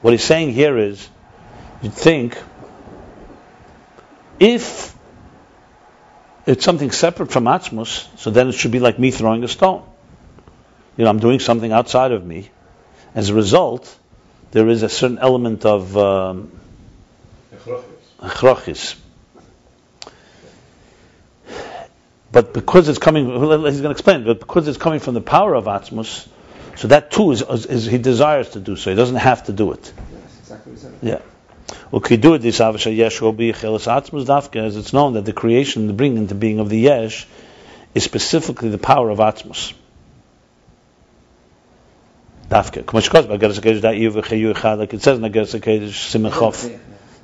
What he's saying here is, you'd think, if it's something separate from Atzmus, so then it should be like me throwing a stone. You know, I'm doing something outside of me. As a result, there is a certain element of um, But because it's coming, he's going to explain, but because it's coming from the power of Atmos, so that too is, is, is, he desires to do so. He doesn't have to do it. Yes, exactly Yeah. Ukidu this avasha yesh will be chelas atmos dafka, as it's known that the creation, the bringing into being of the yesh, is specifically the power of Atmos. Dafke. כמו שקוס בגרס הקדש דה איו וחיו אחד, like it says in הגרס הקדש סימחוף,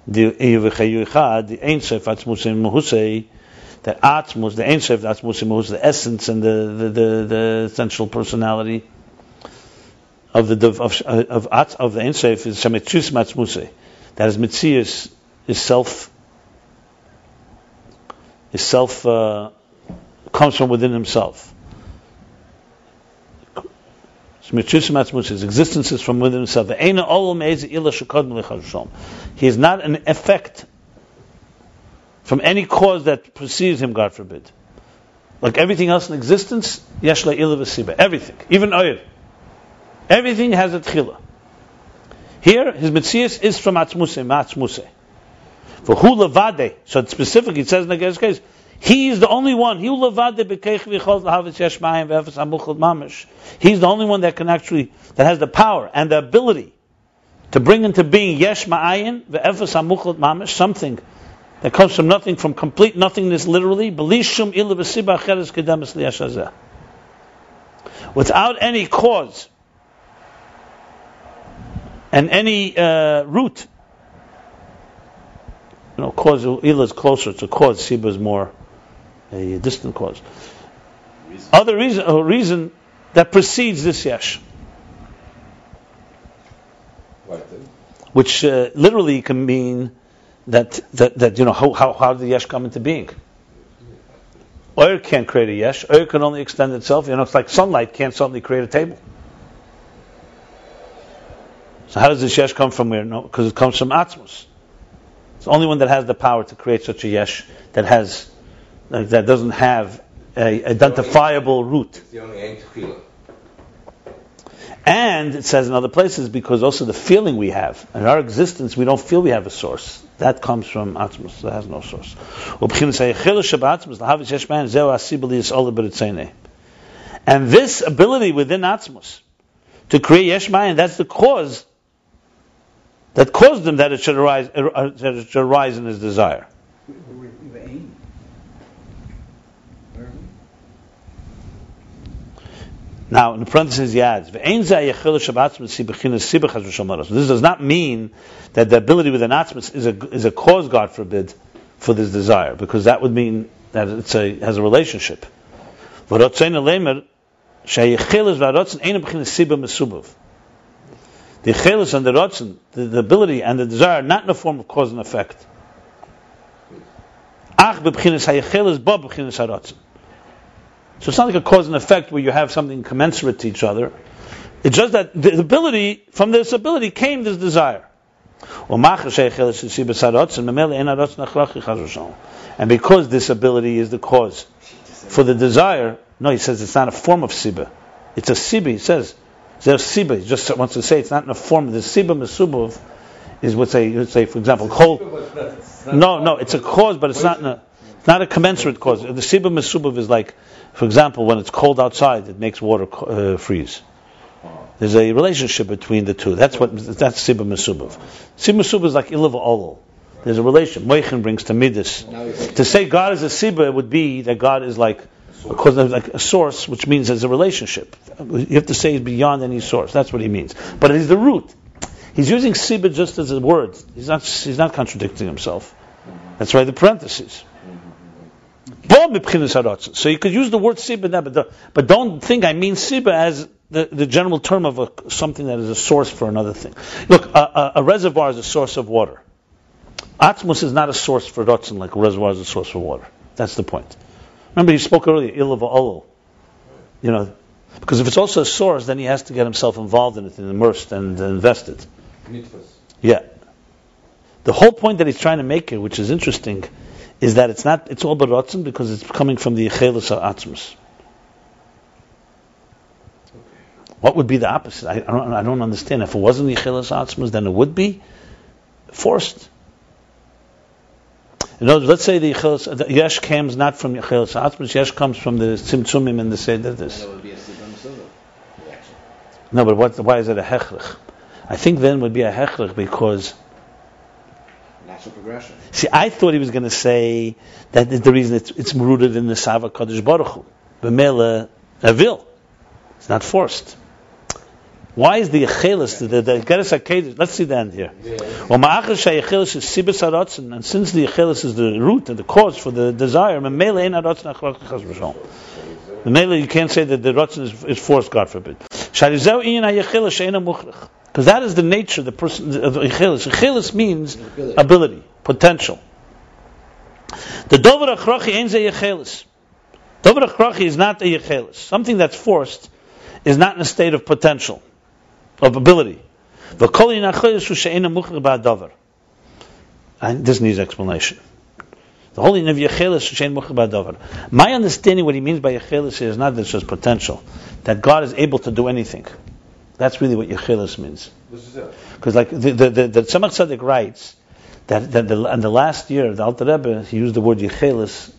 די איו וחיו אחד, די אין סף עצמוסים מהוסי, the atmos, the Ein the Atzmus the essence and the, the, the, the essential personality of the of of of, of the Ein Sof is Shemetzus Matzmuse. That is Mitzias is self is self uh, comes from within himself. His existence is from within himself. He is not an effect from any cause that precedes him, God forbid. Like everything else in existence, Everything, even oil. Everything has a tchila. Here, his mitzias is from atzmuse, ma'atzmuse. For who levade, so specifically it says in the case, he is the only one. He's the only one that can actually, that has the power and the ability to bring into being yesh ma'ayin ve'efes hamuchot mamish, something that comes from nothing, from complete nothingness literally, without any cause and any uh, root. You know, cause, ila is closer to cause, siba is more a distant cause. Reason. Other reason, a reason that precedes this yesh, which uh, literally can mean that, that, that you know how, how, how did the yesh come into being? Oil can't create a yesh. Oil can only extend itself. You know, it's like sunlight can't suddenly create a table. So how does this yesh come from where? No, because it comes from Atmos. It's the only one that has the power to create such a yesh that has like that doesn't have a identifiable root. It's the only And it says in other places because also the feeling we have in our existence, we don't feel we have a source. That comes from Atmos. That has no source. And this ability within Atmos to create yesh mayan, that's the cause that caused him that it should arise, uh, that it should arise in his desire. Now, in the parentheses, he adds, This does not mean that the ability within Atzmas is a, is a cause, God forbid, for this desire, because that would mean that it has a relationship. The chelis and the rotzen, the, the ability and the desire, not in the form of cause and effect. So it's not like a cause and effect where you have something commensurate to each other. It's just that the ability, from this ability came this desire. And because this ability is the cause for the desire, no, he says it's not a form of siba. It's a siba, he says. There's siba. He just wants to say it's not in a form. The siba mesubov is what say, let's say, for example, cold. No, no, it's a cause, but it's not a, not a commensurate cause. The siba mesubov is like, for example, when it's cold outside, it makes water uh, freeze. There's a relationship between the two. That's what that's siba mesubov. Mesubov is like ilav olol. There's a relation. Moichin brings to midas. To say God is a siba would be that God is like because like a source, which means there's a relationship. You have to say it's beyond any source. That's what he means. But it is the root. He's using siba just as a word. He's not. He's not contradicting himself. That's why the parentheses. So you could use the word siba there, but, but don't think I mean siba as the, the general term of a, something that is a source for another thing. Look, a, a, a reservoir is a source of water. Atmos is not a source for rotzen like a reservoir is a source for water. That's the point. Remember, he spoke earlier, ilava olo. You know, because if it's also a source, then he has to get himself involved in it and immersed and invested. Yeah. The whole point that he's trying to make here, which is interesting, is that it's not it's all barotzen because it's coming from the Yechelis Atzmus. What would be the opposite? I, I, don't, I don't understand. If it wasn't Yechelis Atzmus, then it would be forced. In other words, let's say the, the yesh comes not from Yechelis Atzmus, yesh comes from the Tzimtzumim and the Sederis. No, but what, why is it a hechrich? I think then would be a hechrich because natural progression. See, I thought he was going to say that the reason it's, it's rooted in the Sava Kodesh Baruch Hu. B'mele Avil. It's not forced. Why is the Yechelis, the, the, the Geras let's see the end here. Well, Ma'achas Yechelis is Sibis HaRotzen, and since the Yechelis is the root and the cause for the desire, Memele Ein HaRotzen Achrach Chaz V'Shom. Memele, you can't say that the Rotzen is, is forced, God forbid. Sharizeu Ein HaYechelis She'ena Muchrach. Because that is the nature of the person of Yechelis. Yechelis means ability, potential. The Dover Achrachi Ein Ze Yechelis. Dover Achrachi is not a Yechelis. Something that's forced is not in a state of potential of ability. And this needs explanation. The holy of Yechelis Shein Muchar My understanding what he means by Yechelis is not that it's just potential, that God is able to do anything. That's really what Yechelis means. Because like the the, the, the Tzemach Tzedek writes that, that the, in the last year the Alter Rebbe he used the word Yechelis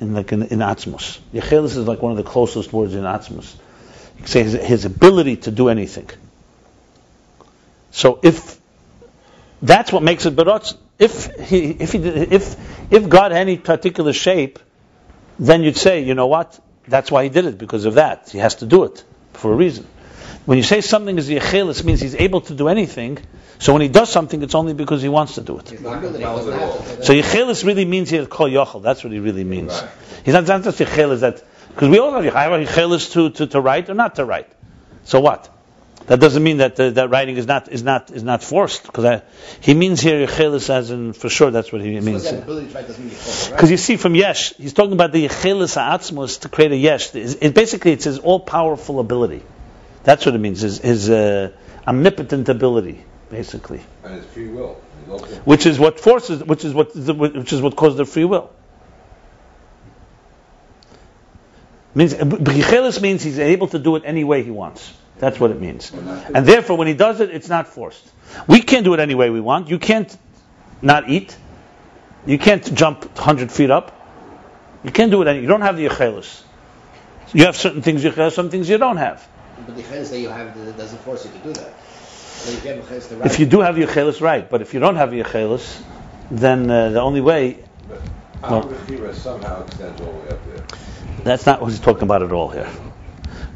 in like in, in Atzmos. Yechelis is like one of the closest words in Atzmos. You say his, his ability to do anything. So if that's what makes it berotz, if he, if he, if if God had any particular shape, then you'd say, you know what? That's why he did it because of that. He has to do it for a reason. When you say something is yechelis, means he's able to do anything. So when he does something, it's only because he wants to do it. So yechelis really means here call yochel. That's what he really means. Right. He's not, not just yechelis that because we all have yechelis to, to to write or not to write. So what? That doesn't mean that uh, that writing is not is not is not forced because he means here yechelis as in for sure that's what he means. Because you see from yesh, he's talking about the yechelis atzmos to create a yesh. It, basically it's his all powerful ability. That's what it means. His, his uh, omnipotent ability, basically. And his free will. Which is what forces, which is what, which is what caused the free will. Means, means he's able to do it any way he wants. That's what it means. And therefore, when he does it, it's not forced. We can't do it any way we want. You can't not eat. You can't jump 100 feet up. You can't do it any. You don't have the yechelis. You have certain things you have, some things you don't have. But the chelis that you have that doesn't force you to do that. So if you have chelis to If you do have your yechelis, right. But if you don't have your yechelis, then uh, the only way Our Bechira somehow extends all the way up there. That's not what he's talking about at all here.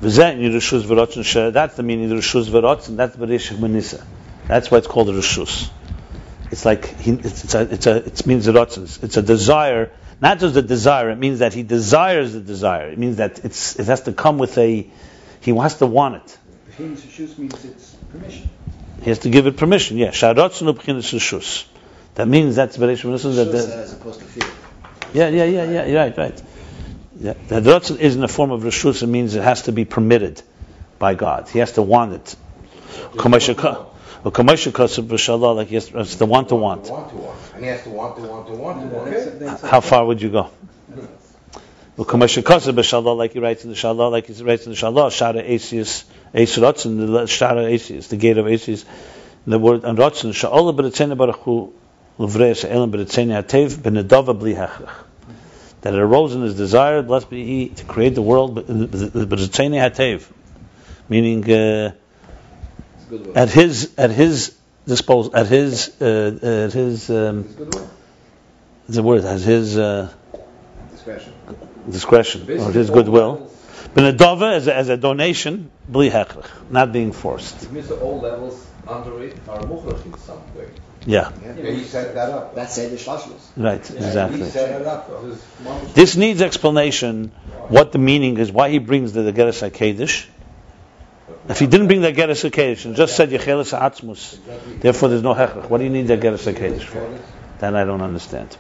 V'zeh in Yerushus v'rotzen she- That's the meaning of Yerushus v'rotzen. That's Bereshich Menisa. That's why it's called a Yerushus. It's like he, it's, it's a, it's a, it means a rotzen. It's a desire, not just a desire. It means that he desires the desire. It means that it's it has to come with a. He has to want it. Behind Shus means it's permission. He has to give it permission. Yeah, sharotzen ubchinas Yerushus. That means that's Bereshich Menisa. That, Shus, that, as opposed to fear. yeah, yeah, yeah, yeah. You're right, right. Yeah. The Ratzon isn't a form of Rishus, it means it has to be permitted by God. He has to want it. Kamashaka- well, Kamashaka Kasab B'Shallah, like yes, it's the want to want. Want to want, and he has to want to want to want to want. That's- that's- How far would you go? Like he writes in the Shallah, like he writes in the Shallah, Shara Asius, Eis Ratzon, the Shara Asius, the gate of Asius. The word and Ratzon, Sha'olah B'Ritzena Baruch Hu, L'vrei She'elam B'Ritzena Hatev, B'Nedava B'li that it arose in his desire, blessed be he, to create the world, but B'Ritzeni Hatev, meaning uh, It's good will. at his at his disposal, at his uh, at his um, the word at his uh, Discretion. Discretion or his goodwill. B'Nedava as a, as a donation, bli hechrech, not being forced. It means that all levels under it are muchrach in some way. Yeah, Yeah, he set that up. That's say the shlashlos. right, He exactly. set it up. This is mamash- This needs explanation. What the meaning is, why he brings the Geras Hakedish. If he didn't bring the Geras Hakedish and just said Yechelis Atzmus, therefore there's no hechrech. What do you need the Geras Hakedish for? That I don't understand.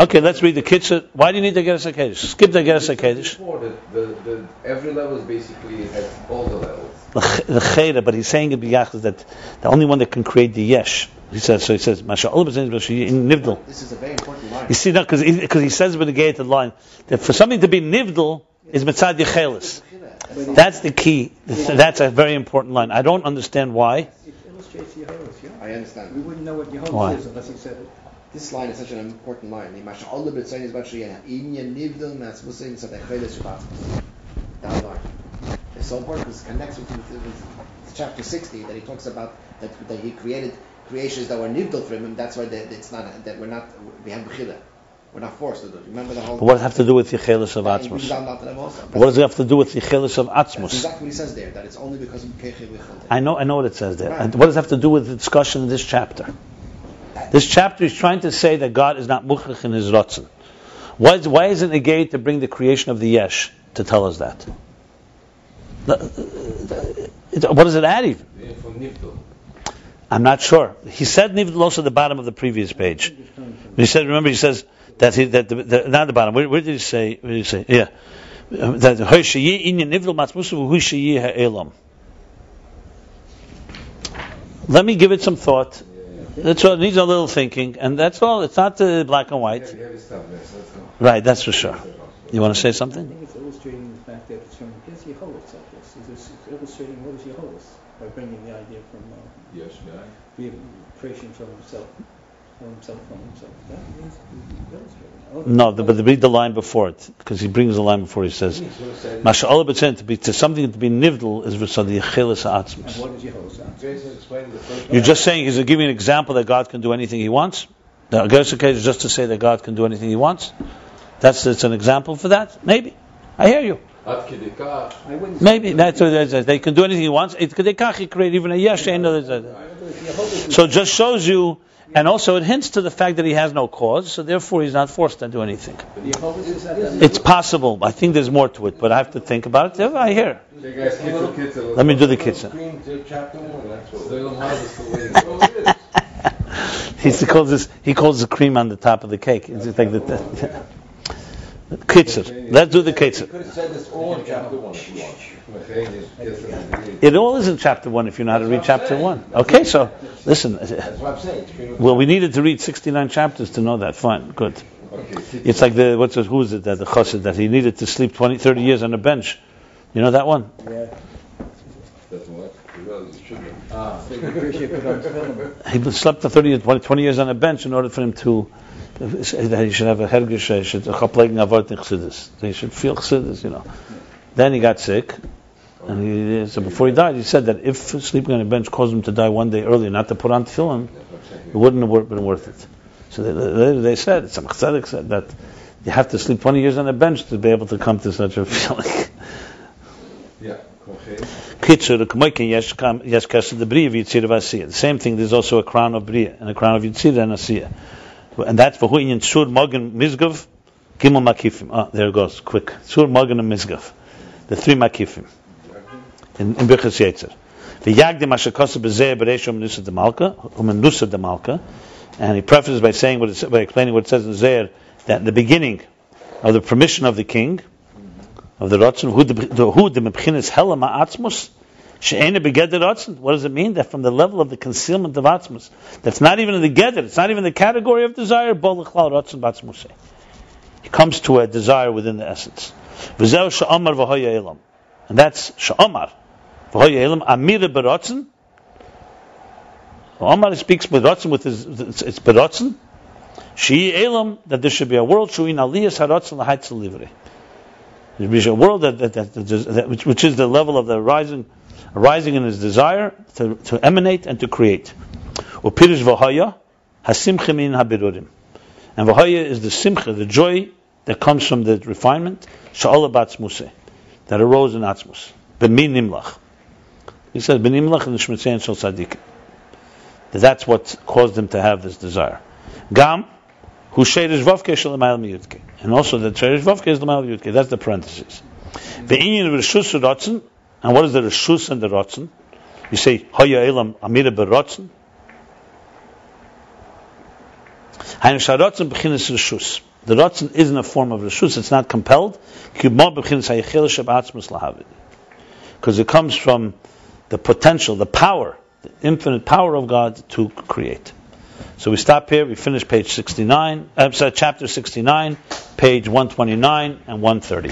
Okay, let's read the Kitzur. Why do you need the Geras Hakedish? Skip the Geras Hakedish. Before the, the, every level is basically has all the levels. The ch- Cheda, but he's saying it biyach is that the only one that can create the yesh. He says so. He says Masha in Nivdal. This is a very important line. You see that because he, 'cause he says with the gated line that for something to be Nivdal is mitzad Yechelis. That's the key. That's a very important line. I don't understand why. It illustrates Yehovah's, yeah? I We wouldn't know what Why? Yehovah is unless he said it. This line is such an important line. The Masha Allah b'tzayin is actually an inyan nivdil matzmusim so that cheles shabatzmus. That line. It's so important because it connects with, with, with chapter 60 that he talks about that, that he created creations that were nivdil from him. That's why that it's not that we're not we have bechira. We're not forced to do it. Remember the whole. What does it have to do with Yechelis of That Atzmus? down that to them also. What does it have to do with Yechelis of Atzmus? exactly what he says there. That it's only because of. I know, I know what it says there. Right. And what does it have to do with the discussion in this chapter? This chapter is trying to say that God is not muchach in his rotzen. Why, is- why isn't it gay to bring the creation of the yesh to tell us that? What does it add even? I'm not sure. He said nivdal also at the bottom of the previous page. He said, remember, he says that he that the, the, not at the bottom. Where, where did he say? Where did he say? Yeah, that "Hosheyi inyan v'husheyi ha'elam." Let me give it some thought. That's all. It needs a little thinking, and that's all. It's not uh, black and white. Heavy, heavy stuff, yes. Right, that's for sure. You want to say I something? think it's illustrating the fact that it's from his Yehovah's like this. It's, it's illustrating what is Yehovah's by bringing the idea from uh, Yes, guy. the creation from himself, from himself, from himself. That means he's illustrating. No, the, but read the line before it, because he brings the line before he says, He's going to say that- "Masha Allah b'tzen to be to something to be nivdal is v'sad yechelis And atzmus." what is Yehovah's answer? Jason explained the first You're just saying he's giving an example that God can do anything He wants. The Gersa case is just to say that God can do anything He wants. That's it's an example for that. Maybe I hear you. Ad kidei kach, I wouldn't Maybe that's what it is. they can do anything He wants. It can't create even a yesh. ain't no- Yehovah's So it just shows you, and also it hints to the fact that He has no cause, so therefore He's not forced to do anything. Yehovah's is that that It's possible. I think there's more to it, but I have to think about it. I hear. Hey guys, kids are kids are- Let me do the kitzah. Screen to chapter one. That's what. They don't have this the way it goes. It is. he calls this. He calls the cream on the top of the cake. It's like the. Kitzur. Let's do the You kitzur. could have said this all in chapter one if you want. Mechanisch, gestern, It all is in chapter one if you know how to read chapter one. Okay, so listen. That's what I'm saying. Well, we needed to read 69 chapters to know that. Fine, good. Okay. It's like the what's it, who is it that the chassid that he needed to sleep 20, 30 years on a bench. You know that one? Yeah. Ah, So you appreciate put on film. He slept for 30, 20, 20 years on a bench in order for him to that he should have a hergish, he should a chaplegen avot in chassidus. He should feel chassidus, you know. Then he got sick, and he, so before he died, he said that if sleeping on a bench caused him to die one day earlier, not to put on tefillin, it wouldn't have been worth it. So they, they, they said, some chassidus said that you have to sleep 20 years on a bench to be able to come to such a feeling. Yeah. Kitzur, k'moikin yesh yesh kaseh de bria v'asiyah. The same thing, there's also a crown of bria and a crown of yitzir and asiyah. And that's for hu'inyan sur mogen mizgav, gimel makifim. Ah, there it goes, quick. Sur mogen and mizgav. The three makifim. In, in Birchas Yetzer. V'yagdim asher kosa b'zeh b'reishom nusa de malka, umen de malka. And he prefaces by saying what it, by explaining what it says in Zohar, that in the beginning of the permission of the king, of the Ratzon, who the who the mebchinas hela ma'atzmus, she'ena begeder Ratzon. What does it mean? That from the level of the concealment of atzmus, that's not even in the geder, it's not even the category of desire, bo l'chlal Ratzon b'atzmusei. He comes to a desire within the essence. Elam. And that's elam, amira b'Ratzon. Omar speaks with with his, it's, b'Ratzon. She elam, that there should be a world, shu'in aliyas haratzon l'haitzel livrei. There be a world that, that, that, that which, which is the level of the rising, rising in his desire to, to emanate and to create. Upirish v'haya hasimcha min habirurim, and v'haya is the simcha, the joy that comes from the refinement sha'ala batzmuse, that arose in atzmus. B'min nimlach. He says b'nimlach in the shmitzein shel tzaddik. That's what caused him to have this desire. Gam who sherish vavke amayel miyutke. And also the sherish vavke is the amayel miyutke. That's the parentheses. The inyan of reshus rotzen. And what is the reshus and the rotzen? You say hoya elam amira berotzen. The rotzen isn't a form of Rishus, It's not compelled. Because it comes from the potential, the power, the infinite power of God to create. So we stop here. We finish page 69, uh, sorry, chapter 69, page 129 and 130.